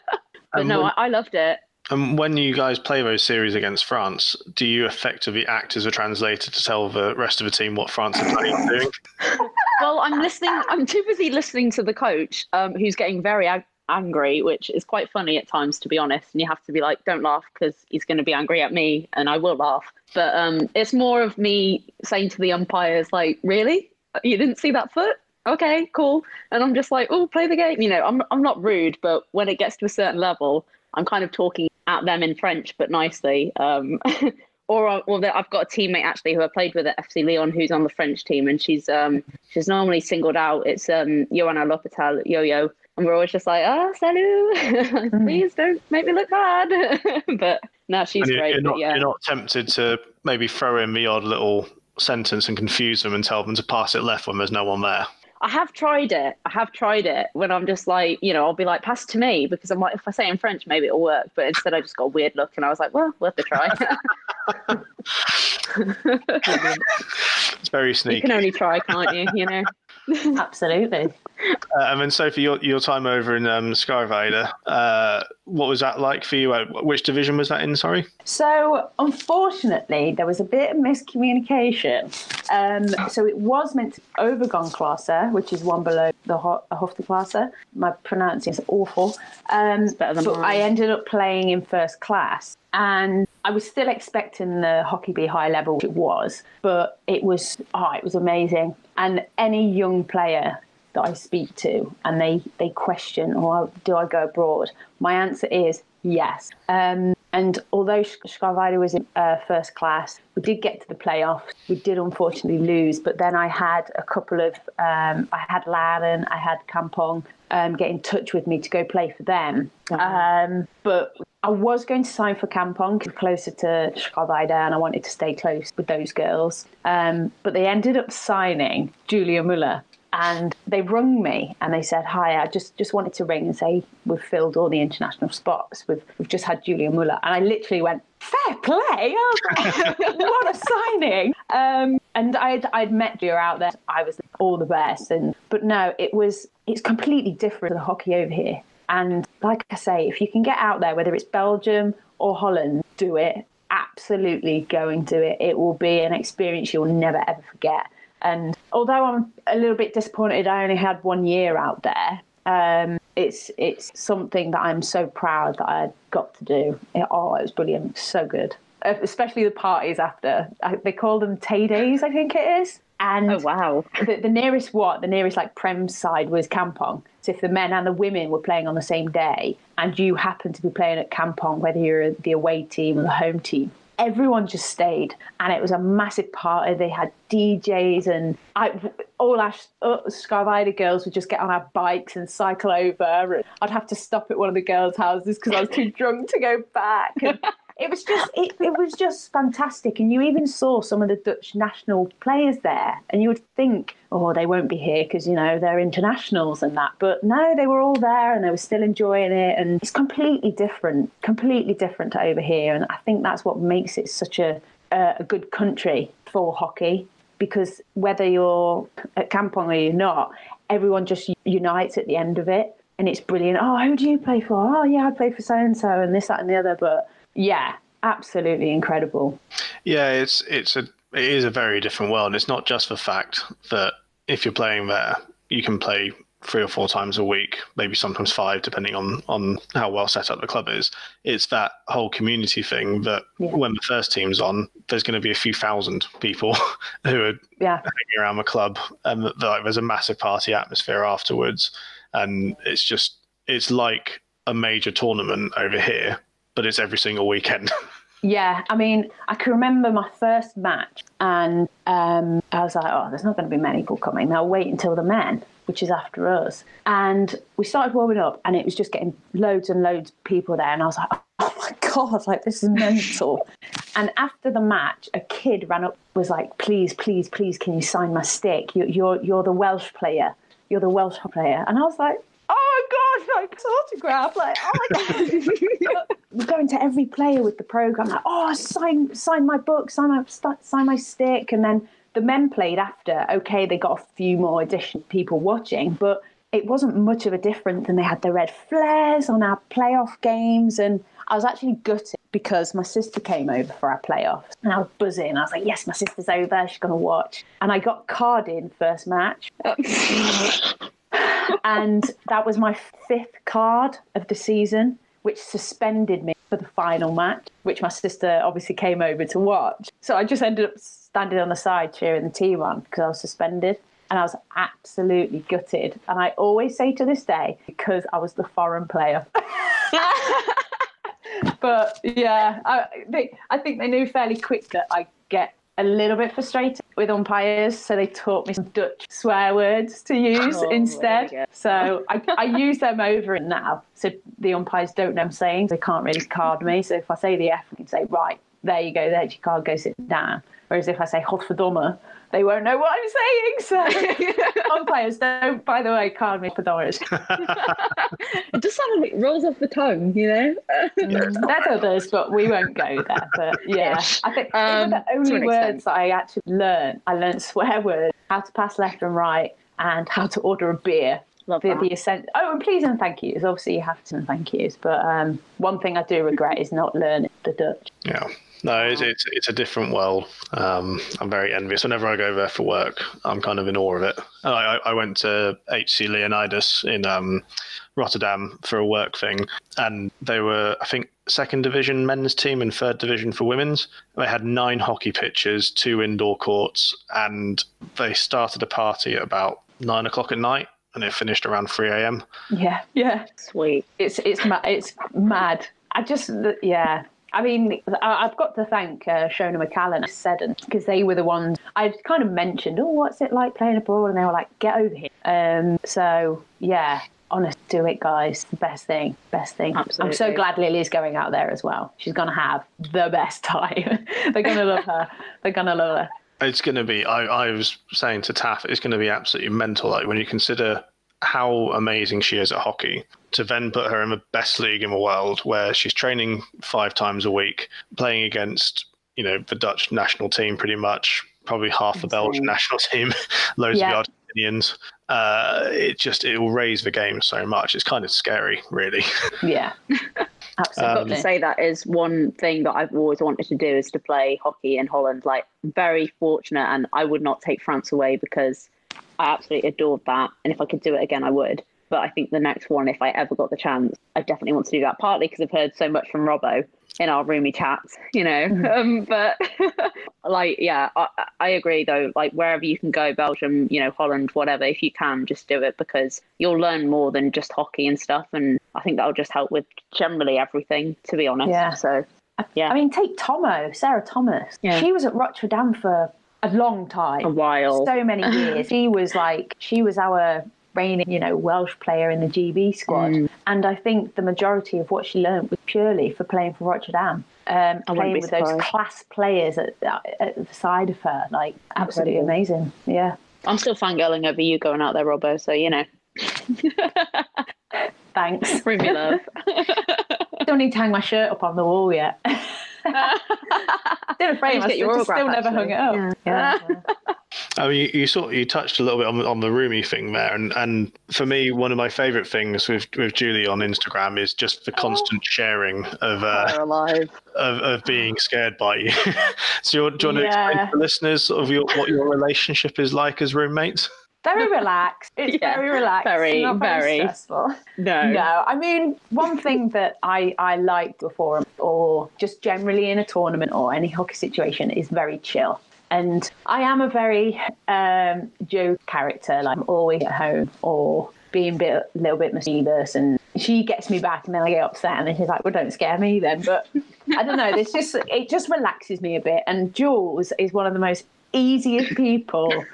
And no, when- I, I loved it. And when you guys play those series against France, do you effectively act as a translator to tell the rest of the team what France are planning on doing? Well, I'm listening. I'm too busy listening to the coach, um, who's getting very ag- angry, which is quite funny at times, to be honest. And you have to be like, "Don't laugh," because he's going to be angry at me, and I will laugh. But um, it's more of me saying to the umpires, like, "Really? You didn't see that foot? Okay, cool." And I'm just like, "Oh, play the game." You know, I'm I'm not rude, but when it gets to a certain level, I'm kind of talking at them in French, but nicely. Um, or or that I've got a teammate actually who I played with at FC Lyon who's on the French team and she's um she's normally singled out. It's um Joanna L'Hopital, Yo Yo. And we're always just like, ah, salut, please don't make me look bad. but no, she's And you- great. you're, but not, yeah. you're not tempted to maybe throw in the odd little sentence and confuse them and tell them to pass it left when there's no one there. I have tried it. I have tried it when I'm just like, you know, I'll be like, pass to me because I'm like, if I say it in French, maybe it'll work. But instead, I just got a weird look and I was like, well, worth a try. It's very sneaky. you can only try, can't you? You know? absolutely. Uh, and then Sophie, your, your time over in um, Schaerweijde, uh, what was that like for you? Uh, which division was that in? Sorry. So, unfortunately, there was a bit of miscommunication. Um, so, it was meant to be Overgangklasse, which is one below the Ho- Hoofdklasse. My pronouncing is awful. Um, better than but mine. I ended up playing in first class. And I was still expecting the hockey be high level, which it was, but it was oh, it was amazing. And any young player that I speak to and they, they question, or do I go abroad? My answer is yes. Um, and although Schaerweijde was in uh, first class, we did get to the playoffs. We did unfortunately lose, but then I had a couple of, um, I had Laren, I had Kampong um, get in touch with me to go play for them. Um, but I was going to sign for Kampong closer to Schaerweijde and I wanted to stay close with those girls. Um, but they ended up signing Julia Muller and they rung me and they said, "Hi, I just just wanted to ring and say we've filled all the international spots. We've we've just had Julia Muller." And I literally went, "Fair play!" "What a signing!" Um, and I'd I'd met Julia out there. I was all the best, and but no, it was it's completely different to the hockey over here. And like I say, if you can get out there, whether it's Belgium or Holland, do it. Absolutely go and do it. It will be an experience you'll never ever forget. And although I'm a little bit disappointed, I only had one year out there. Um, it's it's something that I'm so proud that I got to do. It, oh, it was brilliant, so good. Especially the parties after. I, they call them Tay Days, I think it is. And Oh, wow. the, the nearest what the nearest like prem side was Kampong. So if the men and the women were playing on the same day, and you happened to be playing at Kampong, whether you're the away team or the home team, everyone just stayed, and it was a massive party. They had DJs, and I all our uh, Schaerweijde girls would just get on our bikes and cycle over. And I'd have to stop at one of the girls' houses because I was too drunk to go back. It was just it, it was just fantastic. And you even saw some of the dutch national players there and you would think oh they won't be here because you know they're internationals and that. But no they were all there and they were still enjoying it. And it's completely different completely different to over here. And i think that's what makes it such a a, good country for hockey because whether you're at Kampong or you're not everyone just unites at the end of it. And it's brilliant. Oh who do you play for? Oh yeah i play for so and so and this that and the other. But yeah, absolutely incredible. Yeah, it's it's a it is a very different world. It's not just the fact that if you're playing there, you can play three or four times a week, maybe sometimes five, depending on on how well set up the club is. It's that whole community thing that Yeah. when the first team's on, there's going to be a few thousand people who are Yeah. hanging around the club, and like, there's a massive party atmosphere afterwards, and it's just it's like a major tournament over here, but it's every single weekend. Yeah, I mean, I can remember my first match, and um, I was like, "Oh, there's not going to be many people coming. I'll wait until the men, which is after us." And we started warming up, and it was just getting loads and loads of people there, and I was like, "Oh my god, like this is mental." and after the match, a kid ran up, was like, "Please, please, please, can you sign my stick? You're, you're you're the Welsh player. You're the Welsh player." And I was like. Oh my god! Like this autograph, like oh my god! we're going to every player with the program like oh sign sign my book sign my sign my stick and then the men played after okay they got a few more additional people watching but it wasn't much of a difference and they had the red flares on our playoff games and I was actually gutted because my sister came over for our playoffs and I was buzzing. I was like, yes, my sister's over. She's going to watch. And I got carded in first match and that was my fifth card of the season, which suspended me for the final match, which my sister obviously came over to watch. So I just ended up standing on the side cheering the team on because I was suspended. And I was absolutely gutted. And I always say to this day, because I was the foreign player. but yeah, I, they, I think they knew fairly quick that I get a little bit frustrated with umpires, so they taught me some Dutch swear words to use Oh, instead. there you go. So I, I use them over it now. So the umpires don't know I'm saying, they can't really card me. So if I say the F, I can say, right, there you go, there's your card, go sit down. Whereas if I say Godverdomme, they won't know what I'm saying. So umpires don't, by the way, card me for dollars. It just sounded like it rolls off the tongue, you know? There's others, but we won't go there. But yeah, I think they were Um, the only words extent. that I actually learned. I learned swear words, how to pass left and right, and how to order a beer. Love The, that. the ascent. Oh, and please and thank yous. Obviously, you have to and thank yous. But um, one thing I do regret is not learning the Dutch. Yeah. No, it's, it's it's a different world. Um, I'm very envious. Whenever I go there for work, I'm kind of in awe of it. I, I- I went to HC Leonidas in um, Rotterdam for a work thing, and they were, I think, second division men's team and third division for women's. They had nine hockey pitches, two indoor courts, and they started a party at about nine o'clock at night, and it finished around three a.m. Yeah, yeah. Sweet. It's it's ma- it's mad. I just yeah. I mean, I- I've got to thank uh, Shona McCallin and Seddon because they were the ones I kind of mentioned. Oh, what's it like playing abroad? And they were like, "Get over here." Um, so yeah, honest, do it, guys. The best thing, best thing. I'm so glad Lily's going out there as well. She's gonna have the best time. They're gonna love her. They're gonna love her. It's going to be. I, I was saying to Taff, it's going to be absolutely mental. Like when you consider how amazing she is at hockey, to then put her in the best league in the world, where she's training five times a week, playing against you know the Dutch national team, pretty much, probably half the Belgian national team, loads Yeah. of the Argentinians. Uh, it just it will raise the game so much. It's kind of scary, really. Yeah, I've absolutely. got to say that is one thing that I've always wanted to do is to play hockey in Holland. Like very fortunate, and I would not take France away because I absolutely adored that. And if I could do it again, I would. But I think the next one, if I ever got the chance, I definitely want to do that. Partly because I've heard so much from Robbo in our roomy chats, you know. Um, but like, yeah, I, I agree though. Like wherever you can go, Belgium, you know, Holland, whatever. If you can, just do it because you'll learn more than just hockey and stuff. And I think that'll just help with generally everything, to be honest. Yeah. So Yeah. I mean, take Tomo, Sarah Thomas. Yeah. She was at Rotterdam for a long time. a while. so many years. she was like she was our reigning, you know, Welsh player in the GB squad, Mm. and I think the majority of what she learned was purely for playing for Rotterdam. Um, I wouldn't playing be with those class players at, at the side of her, like absolutely Incredible. amazing. Yeah, I'm still fangirling over you going out there, Robbo. So you know, thanks. bring me love. Still need to hang my shirt up on the wall yet. Still a frame. to I get your still, still autograph, never hung it up. Yeah. Yeah. I mean, you, you sort you touched a little bit on the- on the roomy thing there, and and for me, one of my favourite things with with Julie on Instagram is just the constant sharing of uh, They're alive. of, of being scared by you. so, you, do you want to explain to the listeners sort of your, what your relationship is like as roommates? Very relaxed. It's Yeah, very relaxed. very, not very. stressful. No. No, I mean, one thing that I, I liked before, or just generally in a tournament or any hockey situation, is very chill. And I am a very um, Joe character. Like I'm always at home or being a bit, little bit mischievous, and she gets me back, and then I get upset, and then she's like, "Well, don't scare me then." But I don't know. This just it just relaxes me a bit. And Jules is one of the most easiest people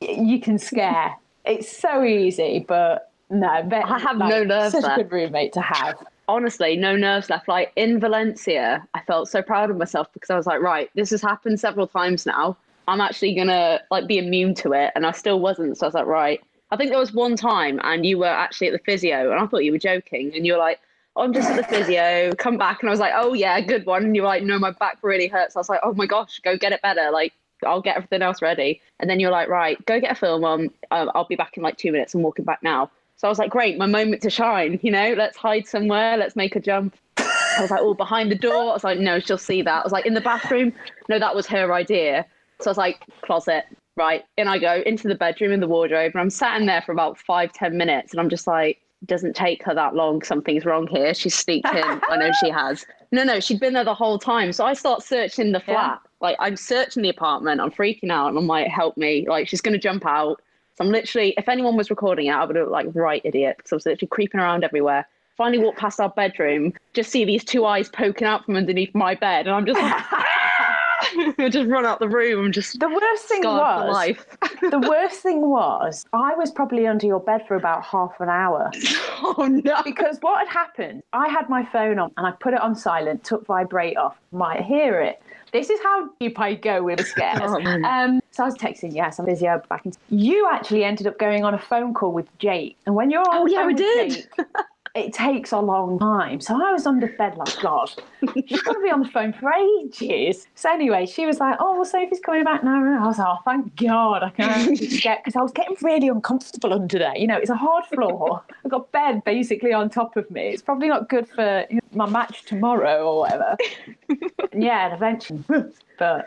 you can scare. It's so easy, but no, but, I have no nerves Such a left. good roommate to have. honestly, no nerves left. Like in Valencia, I felt so proud of myself because I was like, right, this has happened several times now. I'm actually gonna like be immune to it, and I still wasn't. So I was like, right. I think there was one time, and you were actually at the physio, and I thought you were joking, and you were like, oh, I'm just at the physio. Come back, and I was like, oh yeah, good one. And you were like, no, my back really hurts. I was like, oh my gosh, go get it better. Like I'll get everything else ready. And then you're like, right, go get a film on. Um, I'll be back in like two minutes. I'm walking back now. So I was like, great, my moment to shine. You know, let's hide somewhere. Let's make a jump. I was like, oh, behind the door. I was like, no, she'll see that. I was like, in the bathroom. No, that was her idea. So I was like, closet. Right. And I go into the bedroom in the wardrobe. And I'm sat in there for about five, ten minutes. And I'm just like, doesn't take her that long. Something's wrong here. She's sneaked in. I know she has. No, no, she'd been there the whole time. So I start searching the flat. Like I'm searching the apartment. I'm freaking out. And I'm like, help me. Like she's going to jump out. So I'm literally, if anyone was recording it, I would have like, right, idiot. Because I was literally creeping around everywhere. Finally walk past our bedroom, just see these two eyes poking out from underneath my bed. And I'm just like, just run out the room. I'm just The worst thing was, life. the worst thing was, I was probably under your bed for about half an hour oh no. because what had happened, I had my phone on and I put it on silent, took vibrate off, might hear it. This is how deep I go with scares. Oh, um, so I was texting, yes, I'm busy. I'm back in. You actually ended up going on a phone call with Jake, and when you're on Oh, the yeah, we did. Jake, it takes a long time. So I was under bed like, God, she's going to be on the phone for ages. So anyway, she was like, oh, well, Sophie's coming back now. And I was like, oh, thank God. I can actually get, because I was getting really uncomfortable under there. You know, it's a hard floor. I've got bed basically on top of me. It's probably not good for you know, my match tomorrow or whatever. yeah, and eventually, but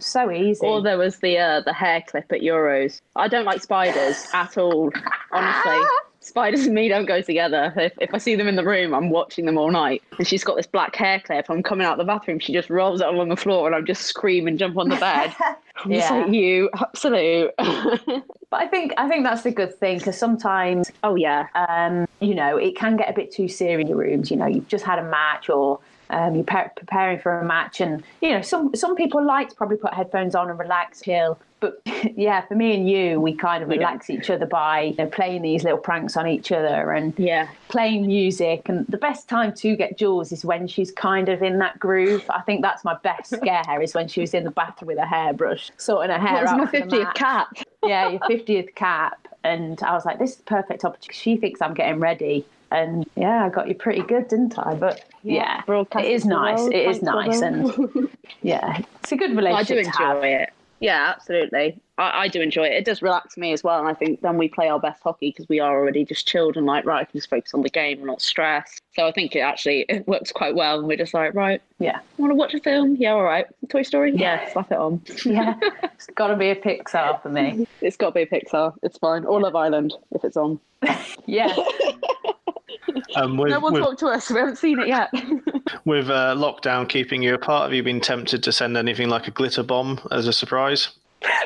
so easy. Or there was the uh, the hair clip at Euros. I don't like spiders at all. Honestly, spiders and me don't go together. If, if I see them in the room, I'm watching them all night. And she's got this black hair clip. I'm coming out of the bathroom. She just rolls it along the floor, and I just scream and jump on the bed. I'm Yeah. like you, absolute. But I think I think that's the good thing because sometimes oh yeah, um, you know, it can get a bit too serious in your rooms. You know, you've just had a match or um, you're pre- preparing for a match, and you know, some some people like to probably put headphones on and relax, chill. But yeah, for me and you, we kind of We don't. relax each other by you know, playing these little pranks on each other and yeah. playing music. And the best time to get Jules is when she's kind of in that groove. I think that's my best scare is when she was in the bathroom with a hairbrush, sorting her hair was out. my for the fiftieth cap? yeah, your 50th cap. And I was like, this is the perfect opportunity. She thinks I'm getting ready. And yeah, I got you pretty good, didn't I? But yeah, Broadcast it is nice. world, It is nice. And yeah, it's a good relationship. I do enjoy have. it. Yeah, absolutely. I, I do enjoy it. It does relax me as well. And I think then we play our best hockey because we are already just chilled and like, right, I can just focus on the game. We're not stressed. So I think it actually it works quite well. And we're just like, right, Yeah. want to watch a film? Yeah, all right. Toy Story? Yeah, slap it on. Yeah. it's got to be a Pixar for me. It's got to be a Pixar. It's fine. Or Love Island if it's on. Yeah. Um, with, no one with, talked to us. We haven't seen it yet. with uh, lockdown keeping you apart, have you been tempted to send anything like a glitter bomb as a surprise?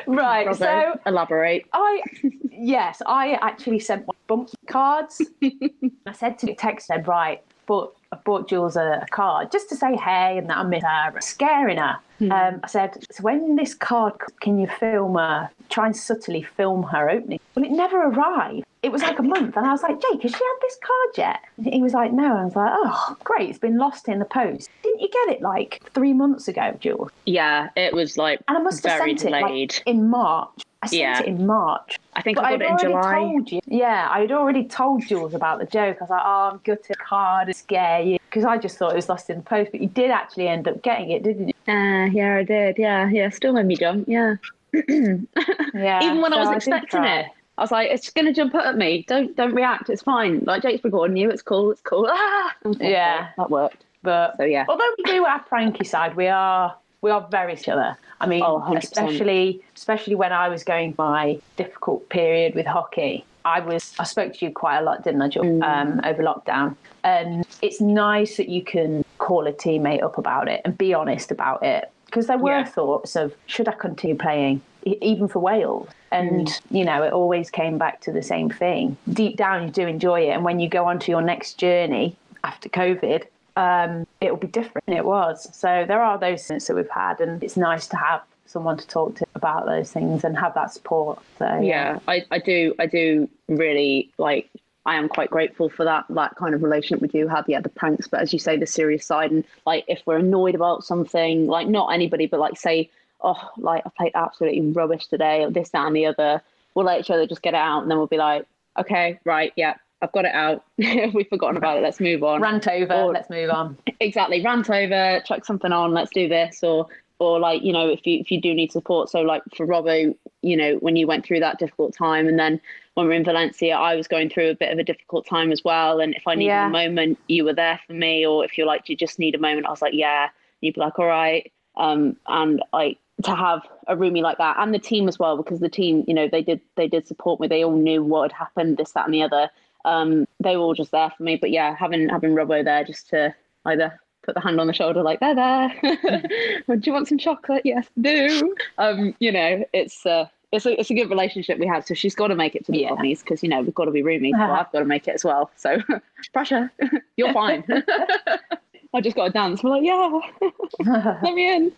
Right. Bravo. So elaborate. I, yes, I actually sent my bump cards. I said to the text said, right, but I bought Jules a, a card just to say hey and that I miss her, scaring her. Um, I said, so when this card, can you film her, try and subtly film her opening? Well, it never arrived. It was like a month, and I was like, Jake, has she had this card yet? And he was like, no. And I was like, oh, great, it's been lost in the post. Didn't you get it like three months ago, Jules? Yeah, it was like And I must have sent it like in March. I sent Yeah. it in March. I think But I I'd got it in July. told you. Yeah, I'd already told Jules about the joke. I was like, oh, I'm gutted card, it scare you. Because I just thought it was lost in the post. But you did actually end up getting it, didn't you? Uh, yeah, I did. Yeah, yeah. Still made me jump. Yeah. Yeah. Even when I was did expecting it, I was like, "It's gonna jump out at me. Don't don't react. It's fine. Like Jake's recording you. It's cool. It's cool." Ah! Okay, Yeah. that worked. But So yeah, although we do our pranky side, we are We are very similar. I mean, Oh, especially especially when I was going my difficult period with hockey. I was I spoke to you quite a lot, didn't I, Jill, um, over lockdown? And it's nice that you can call a teammate up about it and be honest about it. Because there were Yeah. thoughts of should I continue playing, even for Wales? And you know, it always came back to the same thing. Deep down, you do enjoy it, and when you go on to your next journey after COVID, um, it will be different. It was. So there are those things that we've had, and it's nice to have someone to talk to about those things and have that support. So yeah I, I do i do really like i am quite grateful for that that kind of relationship we do have yeah the pranks but as you say the serious side and like if we're annoyed about something like not anybody but like say oh like i played absolutely rubbish today or this that and the other we'll let each other just get it out and then we'll be like okay right yeah i've got it out. We've forgotten about it. Let's move on. Rant over. Or- let's move on. exactly. Rant over. Chuck something on. Let's do this. Or or like you know if you if you do need support. So like for robbo you know when you went through that difficult time and then when we're in valencia i was going through a bit of a difficult time as well. And if i needed Yeah. a moment you were there for me. Or if you're like do you just need a moment i was like yeah. You'd be like all right um and like to have a roomie like that and the team as well because the team you know they did they did support me. They all knew what had happened this that and the other um they were all just there for me but yeah having having robbo there just to either put the hand on the shoulder like there there. Do you want some chocolate? Yes do. Um you know it's uh it's a, it's a good relationship we have so she's got to make it to the Yeah. because you know we've got to be roomies so i've got to make it as well so pressure. You're fine. I just got to dance. We're like yeah let me in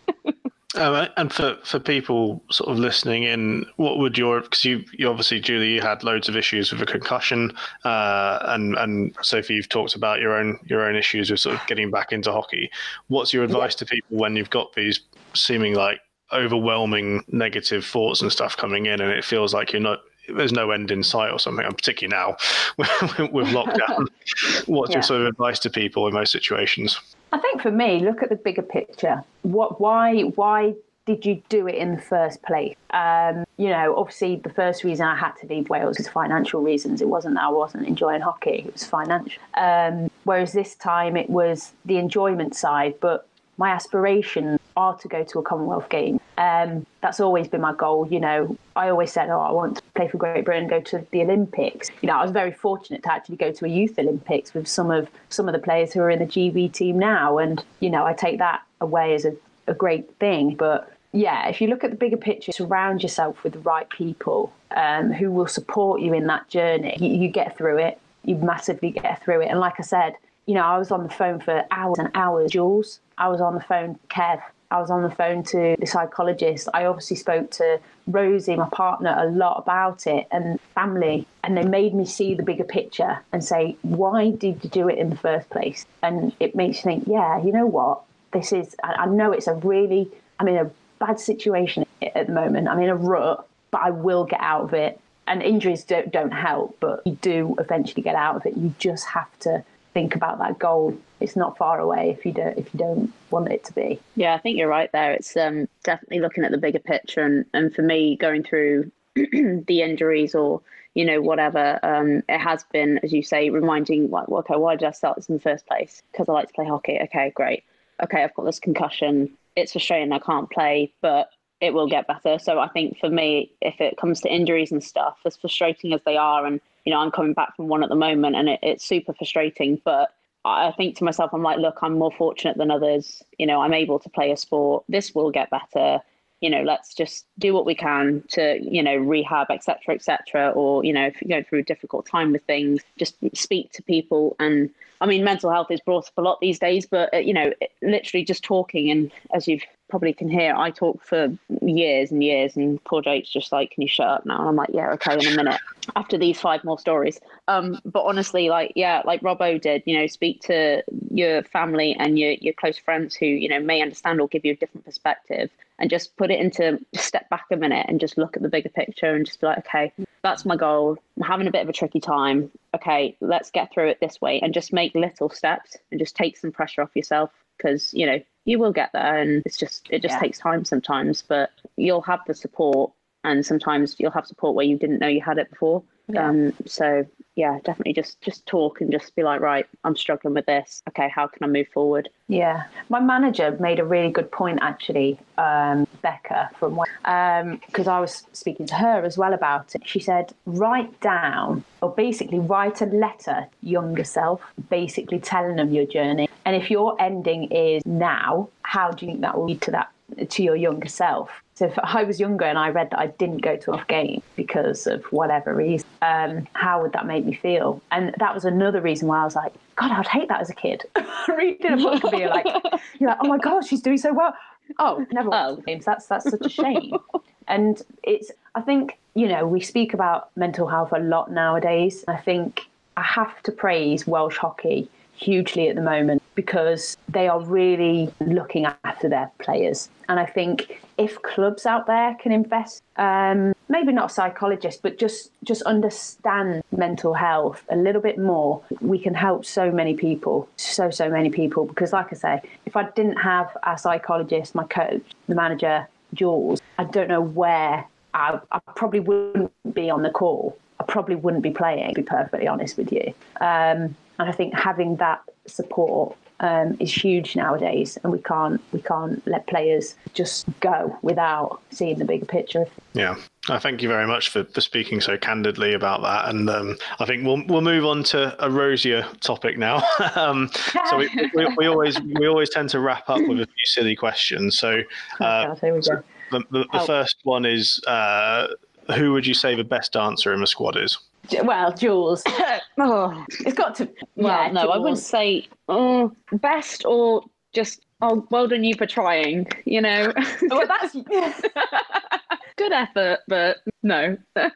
Um, and for, for people sort of listening in, what would your because you, you obviously Julie you had loads of issues with a concussion, uh, and and Sophie you've talked about your own your own issues with sort of getting back into hockey. What's your advice to people when you've got these seeming like overwhelming negative thoughts and stuff coming in, and it feels like you're not there's no end in sight or something, and particularly now with, lockdown. What's Yeah. your sort of advice to people in those situations? I think for me, look at the bigger picture. What? Why? Why did you do it in the first place? Um, you know, obviously, the first reason I had to leave Wales was financial reasons. It wasn't that I wasn't enjoying hockey; it was financial. Um, whereas this time, it was the enjoyment side. But my aspirations are to go to a Commonwealth game. Um, that's always been my goal. You know, I always said, "Oh, I want to play for Great Britain, go to the Olympics." You know, I was very fortunate to actually go to a Youth Olympics with some of some of the players who are in the GB team now, and you know, I take that away as a, a great thing. But yeah, if you look at the bigger picture, surround yourself with the right people um, who will support you in that journey. You, you get through it. You massively get through it. And like I said, you know, I was on the phone for hours and hours. Jules, I was on the phone, Kev, I was on the phone to the psychologist. I obviously spoke to Rosie, my partner, a lot about it and family. And they made me see the bigger picture and say, why did you do it in the first place? And it makes you think, yeah, you know what? This is, I, I know it's a really, I'm in a bad situation at the moment. I'm in a rut, but I will get out of it. And injuries don't, don't help, but you do eventually get out of it. You just have to think about that goal. It's not far away if you don't if you don't want it to be. Yeah, I think you're right there. It's um, definitely looking at the bigger picture, and, and for me, going through the injuries or you know whatever, um, it has been, as you say, reminding like, well, okay, why did I start this in the first place? Because I like to play hockey. Okay, great. Okay, I've got this concussion. It's frustrating. I can't play, but it will get better. So I think for me, if it comes to injuries and stuff, as frustrating as they are, and you know, I'm coming back from one at the moment, and it, it's super frustrating, but I think to myself, I'm like, look, I'm more fortunate than others. You know, I'm able to play a sport. This will get better. You know, let's just do what we can to, you know, rehab, et cetera, et cetera. Or, you know, if you go through a difficult time with things, just speak to people. And I mean, mental health is brought up a lot these days, but, uh, you know, literally just talking. And as you've probably can hear, I talk for years and years. And poor Jake's just like, can you shut up now? And I'm like, yeah, okay, in a minute after these five more stories. Um, but honestly, like yeah, like Robbo did, you know, speak to your family and your your close friends who you know may understand or give you a different perspective, and just put it into step back a minute and just look at the bigger picture and just be like, okay, that's my goal. I'm having a bit of a tricky time. Okay, let's get through it this way, and just make little steps and just take some pressure off yourself because you know you will get there, and it's just it just Yeah. takes time sometimes, but you'll have the support and sometimes you'll have support where you didn't know you had it before. Yeah. Um, so yeah, definitely just just talk and just be like, right, I'm struggling with this. Okay, how can I move forward? Yeah, my manager made a really good point actually, um, Becca from because um, I was speaking to her as well about it. She said write down or basically write a letter younger self, basically telling them your journey, and if your ending is now, how do you think that will lead to that to your younger self? So if I was younger and I read that I didn't go to enough games because of whatever reason, um, how would that make me feel? And that was another reason why I was like, God, I'd hate that as a kid. Reading a book and being like, you're like, oh my God, she's doing so well. Oh, never watched oh. games. That's that's such a shame. and it's, I think, you know, we speak about mental health a lot nowadays. I think I have to praise Welsh hockey hugely at the moment because they are really looking after their players. And I think if clubs out there can invest, um, maybe not psychologists, but just just understand mental health a little bit more, we can help so many people, so so many people. Because, like I say, if I didn't have a psychologist, my coach, the manager, Jules, I don't know where I, I probably wouldn't be on the call. I probably wouldn't be playing. To be perfectly honest with you. Um, and I think having that support um, is huge nowadays, and we can't we can't let players just go without seeing the bigger picture. Yeah, I thank you very much for, for speaking so candidly about that, and um, I think we'll we'll move on to a rosier topic now. um, so we, we, we, always we always tend to wrap up with a few silly questions. So, uh, oh, we go. the, the, the first one is uh, who would you say the best dancer in the squad is? Well, Jules. oh, it's got to. Well, yeah, no, Jules. I wouldn't say oh, best or just oh, well done you for trying. You know. Oh, well, that's good effort, but no.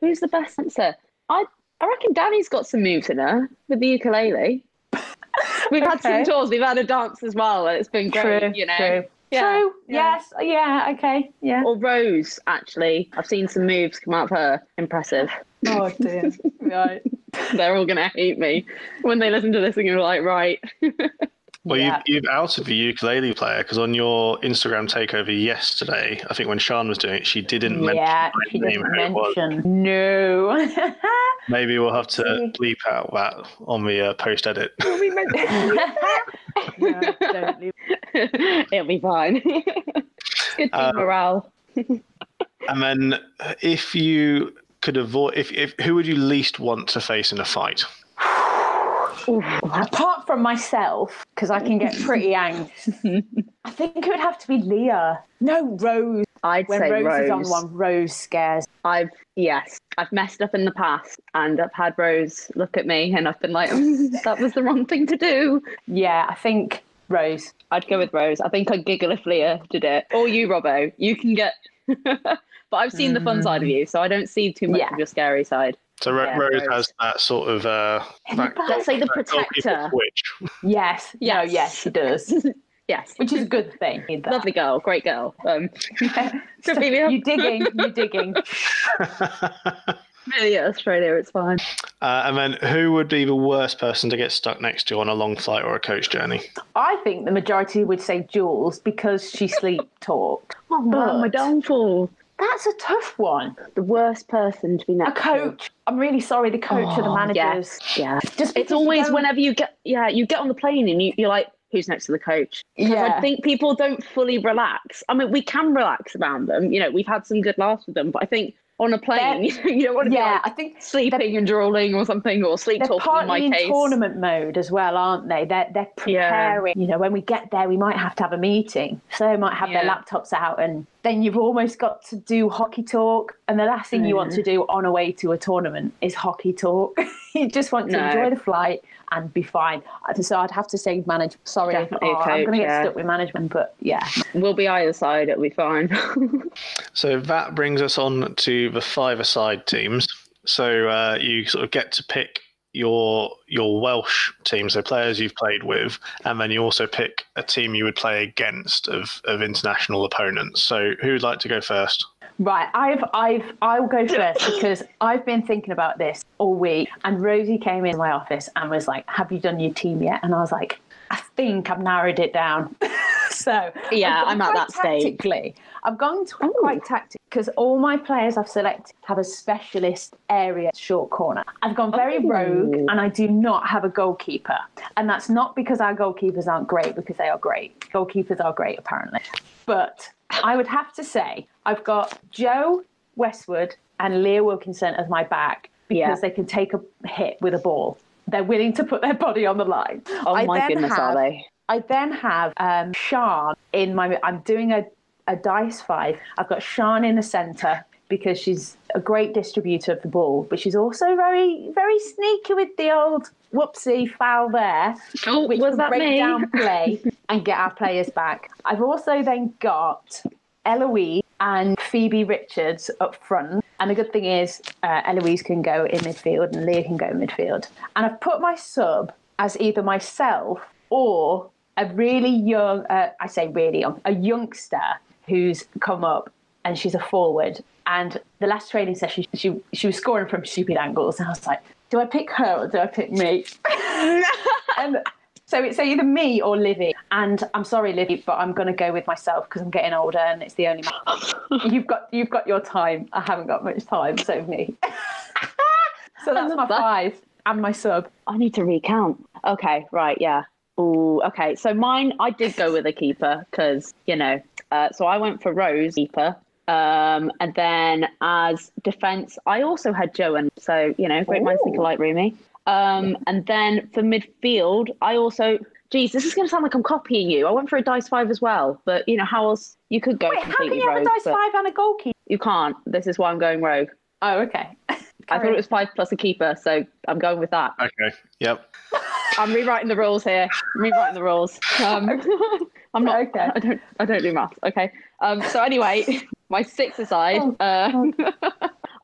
Who's the best dancer? I I reckon Danny's got some moves in her with the ukulele. We've okay. had some tours. We've had a dance as well. It's been great. True, you know. True. Yeah, True. Yeah. Yes. Yeah. Okay. Yeah. Or Rose. Actually, I've seen some moves come out of her. Impressive. Oh dear. right. They're all gonna hate me when they listen to this and you're like, right. Well, yeah. you've, you've outed the ukulele player because on your Instagram takeover yesterday, I think when Sean was doing it, she didn't yeah, mention she didn't mention. No. Maybe we'll have to bleep out that on the uh, post edit. no. It'll be fine. Good team uh, morale. and then, if you could avoid, if, if who would you least want to face in a fight? Apart from myself, because I can get pretty angry, I think it would have to be Leah. No, Rose. I'd when say Rose, Rose is on one, Rose scares. I've yes, I've messed up in the past, and I've had Rose look at me, and I've been like, mm, "That was the wrong thing to do." Yeah, I think Rose. I'd go with Rose. I think I'd giggle if Leah did it, or you, Robbo. You can get. but I've seen mm. the fun side of you, so I don't see too much yeah. of your scary side. So yeah, Rose, Rose has that sort of uh, let's say the protector. Yes, yes, no, yes, she does. yes, which is a good thing. Lovely girl, great girl. Um, so you digging, you're digging. yeah, Australia, it's fine. Uh, and then, who would be the worst person to get stuck next to on a long flight or a coach journey? I think the majority would say Jules because she sleep talked. Oh man, my downfall. That's a tough one. The worst person to be next. A coach. To. I'm really sorry. The coach oh, or the oh, managers. Yeah. yeah. Just it's always whenever you get yeah you get on the plane and you, you're like who's next to the coach. Yeah. I think people don't fully relax. I mean, we can relax around them. You know, we've had some good laughs with them, but I think on a plane. you don't want to yeah, like I think sleeping and drooling or something, or sleep they're talking. Partly in, my in tournament mode as well, aren't they? They're they're preparing. Yeah. You know, when we get there, we might have to have a meeting, so they might have yeah. their laptops out, and then you've almost got to do hockey talk. And the last thing mm. you want to do on a way to a tournament is hockey talk. you just want to no. enjoy the flight and be fine. So I'd have to say manage. Sorry, oh, coach, I'm going to get yeah. stuck with management, but yeah, we'll be either side. It'll be fine. so that brings us on to the five-a-side teams. So uh, you sort of get to pick your your Welsh team, so players you've played with, and then you also pick a team you would play against of, of international opponents. So who would like to go first? Right, I've I've I'll go first because I've been thinking about this all week. And Rosie came in my office and was like, "Have you done your team yet?" And I was like, "I think I've narrowed it down." so Yeah, I'm at that stage. I've gone to quite tactic because all my players I've selected have a specialist area short corner. I've gone very Oh. rogue, and I do not have a goalkeeper, and that's not because our goalkeepers aren't great, because they are great. Goalkeepers are great apparently, but I would have to say I've got Joe Westwood and Leah Wilkinson as my back because Yeah. they can take a hit with a ball. They're willing to put their body on the line. Oh I my goodness, have- are they? I then have um, Sean in my. I'm doing a, a dice five. I've got Sean in the centre because she's a great distributor of the ball, but she's also very very sneaky with the old whoopsie foul there, Oh, which was that break me? down play and get our players back. I've also then got Eloise and Phoebe Richards up front. And the good thing is, uh, Eloise can go in midfield and Leah can go in midfield. And I've put my sub as either myself or a really young, uh, I say really young, a youngster who's come up and she's a forward. And the last training session, she, she was scoring from stupid angles. And I was like, do I pick her or do I pick me? and so it's either me or Livy. And I'm sorry, Livy, but I'm going to go with myself because I'm getting older and it's the only. you've got you've got your time. I haven't got much time, so me. so that's my five and my sub. I need to recount. Okay, right, yeah. Ooh, okay. So mine, I did go with a keeper because you know. Uh, so I went for Rose keeper, um, and then as defense, I also had Joan. So you know, great minds think alike, Rumi. Um, and then for midfield, I also. Geez, this is going to sound like I'm copying you. I went for a dice five as well, but you know how else you could go Wait, how can completely you have a dice five and a goalkeeper? you can't. This is why I'm going rogue. Oh, okay. I thought it was five plus a keeper, so I'm going with that. Okay. Yep. I'm rewriting the rules here. I'm rewriting the rules. Um, I'm not. Okay. I don't. I don't do maths. Okay. Um, so anyway, my six aside, Oh, uh,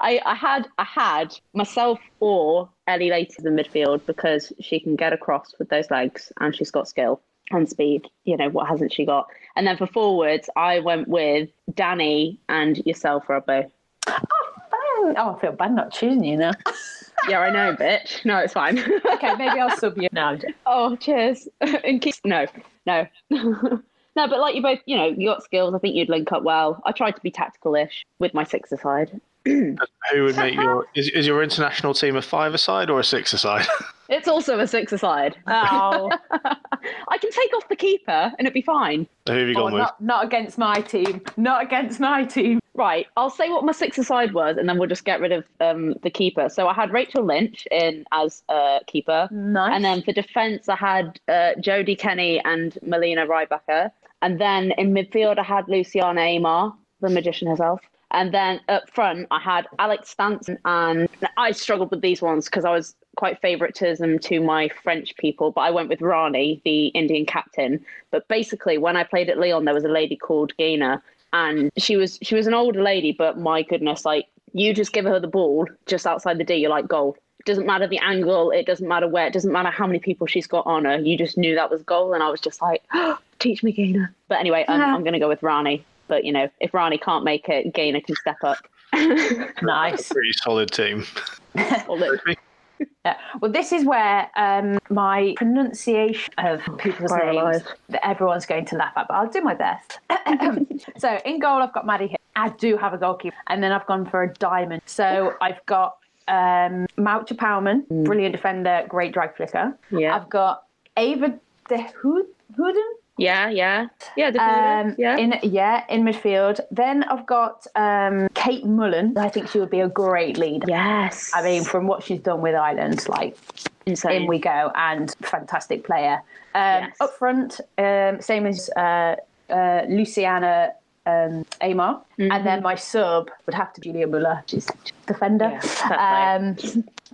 I, I had I had myself or Ellie Later in midfield because she can get across with those legs and she's got skill and speed. You know what hasn't she got? And then for forwards, I went with Danny and yourself, Robbo. Oh, oh I feel bad not choosing you now. Yeah, I know, bitch. No, it's fine. okay, maybe I'll sub you. No, Oh, cheers. In case, no, no, no. But like you both, you know, you got skills. I think you'd link up well. I tried to be tactical-ish with my six aside. Who would make your is, is your international team a five aside or a six aside? It's also a six aside. Oh, I can take off the keeper and it'd be fine. Who have you oh with? not, not against my team. Not against my team. Right, I'll say what my six aside was, and then we'll just get rid of um, the keeper. So I had Rachel Lynch in as uh, keeper, Nice. and then for defence I had uh, Jodie Kenny and Melina Rybacker, and then in midfield I had Luciana Aymar, the magician herself. And then up front, I had Alex Danson, and I struggled with these ones because I was quite favouritism to my French people, but I went with Rani, the Indian captain. But basically, when I played at Lyon, there was a lady called Gaina, and she was she was an older lady, but my goodness, like you just give her the ball just outside the D, you're like goal. It doesn't matter the angle, it doesn't matter where, it doesn't matter how many people she's got on her. You just knew that was goal, and I was just like, oh, teach me Gaina. But anyway, um, I'm, I'm going to go with Rani. But you know, if Rani can't make it, Gaina can step up. nice. Pretty solid team. Or Yeah. Well, this is where um, my pronunciation of people's Fire names alive. that everyone's going to laugh at, but I'll do my best. so in goal, I've got Maddie. Hill. I do have a goalkeeper, and then I've gone for a diamond. So I've got um, Moucha Powman, brilliant defender, great drag flicker. Yeah. I've got Ava De Hood- Hooden. Yeah, yeah, yeah, Um, yeah. in yeah in midfield. Then I've got um, Kate Mullan. I think she would be a great leader. yes. I mean, from what she's done with Ireland, like insane. in we go and fantastic player. Um, Yes. Up front, um, same as uh, uh, Luciana um, Aymar, and then my sub would have to be Julia Muller, she's defender. Yeah, um,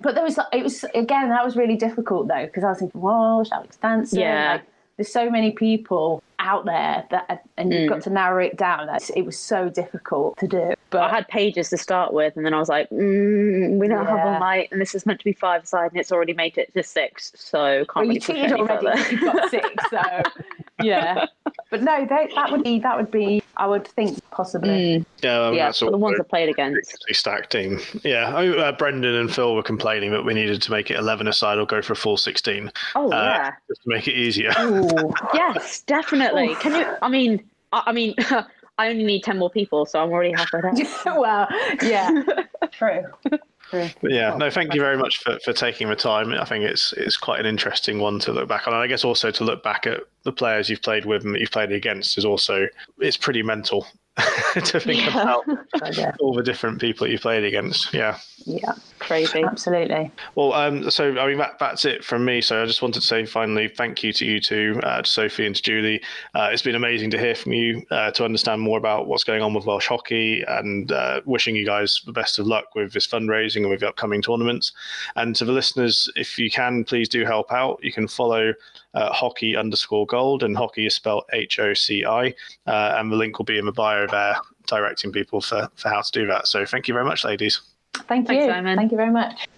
but there was it was again that was really difficult though because I was thinking, well, Alex Danson, Yeah. like, there's so many people out there that and you've got to narrow it down. It was so difficult to do. But I had pages to start with, and then I was like, mm, we don't have Yeah. all night, and this is meant to be five side, and it's already made it to six, so can't well, really you cheated already. You've got six, so yeah. but no, they, that would be that would be. I would think possibly. Mm, Yeah, I mean, yeah, that's all the ones I played against. ridiculously stacked team. Yeah, oh, uh, Brendan and Phil were complaining that we needed to make it 11 aside or go for a full 16 Oh uh, yeah. just to make it easier. Ooh. Yes, definitely. Can you? I mean, I, I mean, I only need ten more people, so I'm already halfway there. well, yeah, true. But yeah, no, thank you very much for, for taking the time. I think it's it's quite an interesting one to look back on. And I guess also to look back at the players you've played with and that you've played against is also it's pretty mental to think Yeah. about yeah, all the different people that you played against. Yeah. yeah, Crazy. absolutely. Well, um, so I mean that that's it from me. So I just wanted to say finally thank you to you two, uh, to Sophie and to Julie. Uh, it's been amazing to hear from you, uh, to understand more about what's going on with Welsh hockey, and uh, wishing you guys the best of luck with this fundraising and with the upcoming tournaments. And to the listeners, if you can, please do help out. You can follow uh, hockey underscore gold, and hockey is spelled H O C I, uh, and the link will be in the bio there, directing people for for how to do that. So thank you very much, ladies. Thank Thanks, you. Simon. Thank you very much.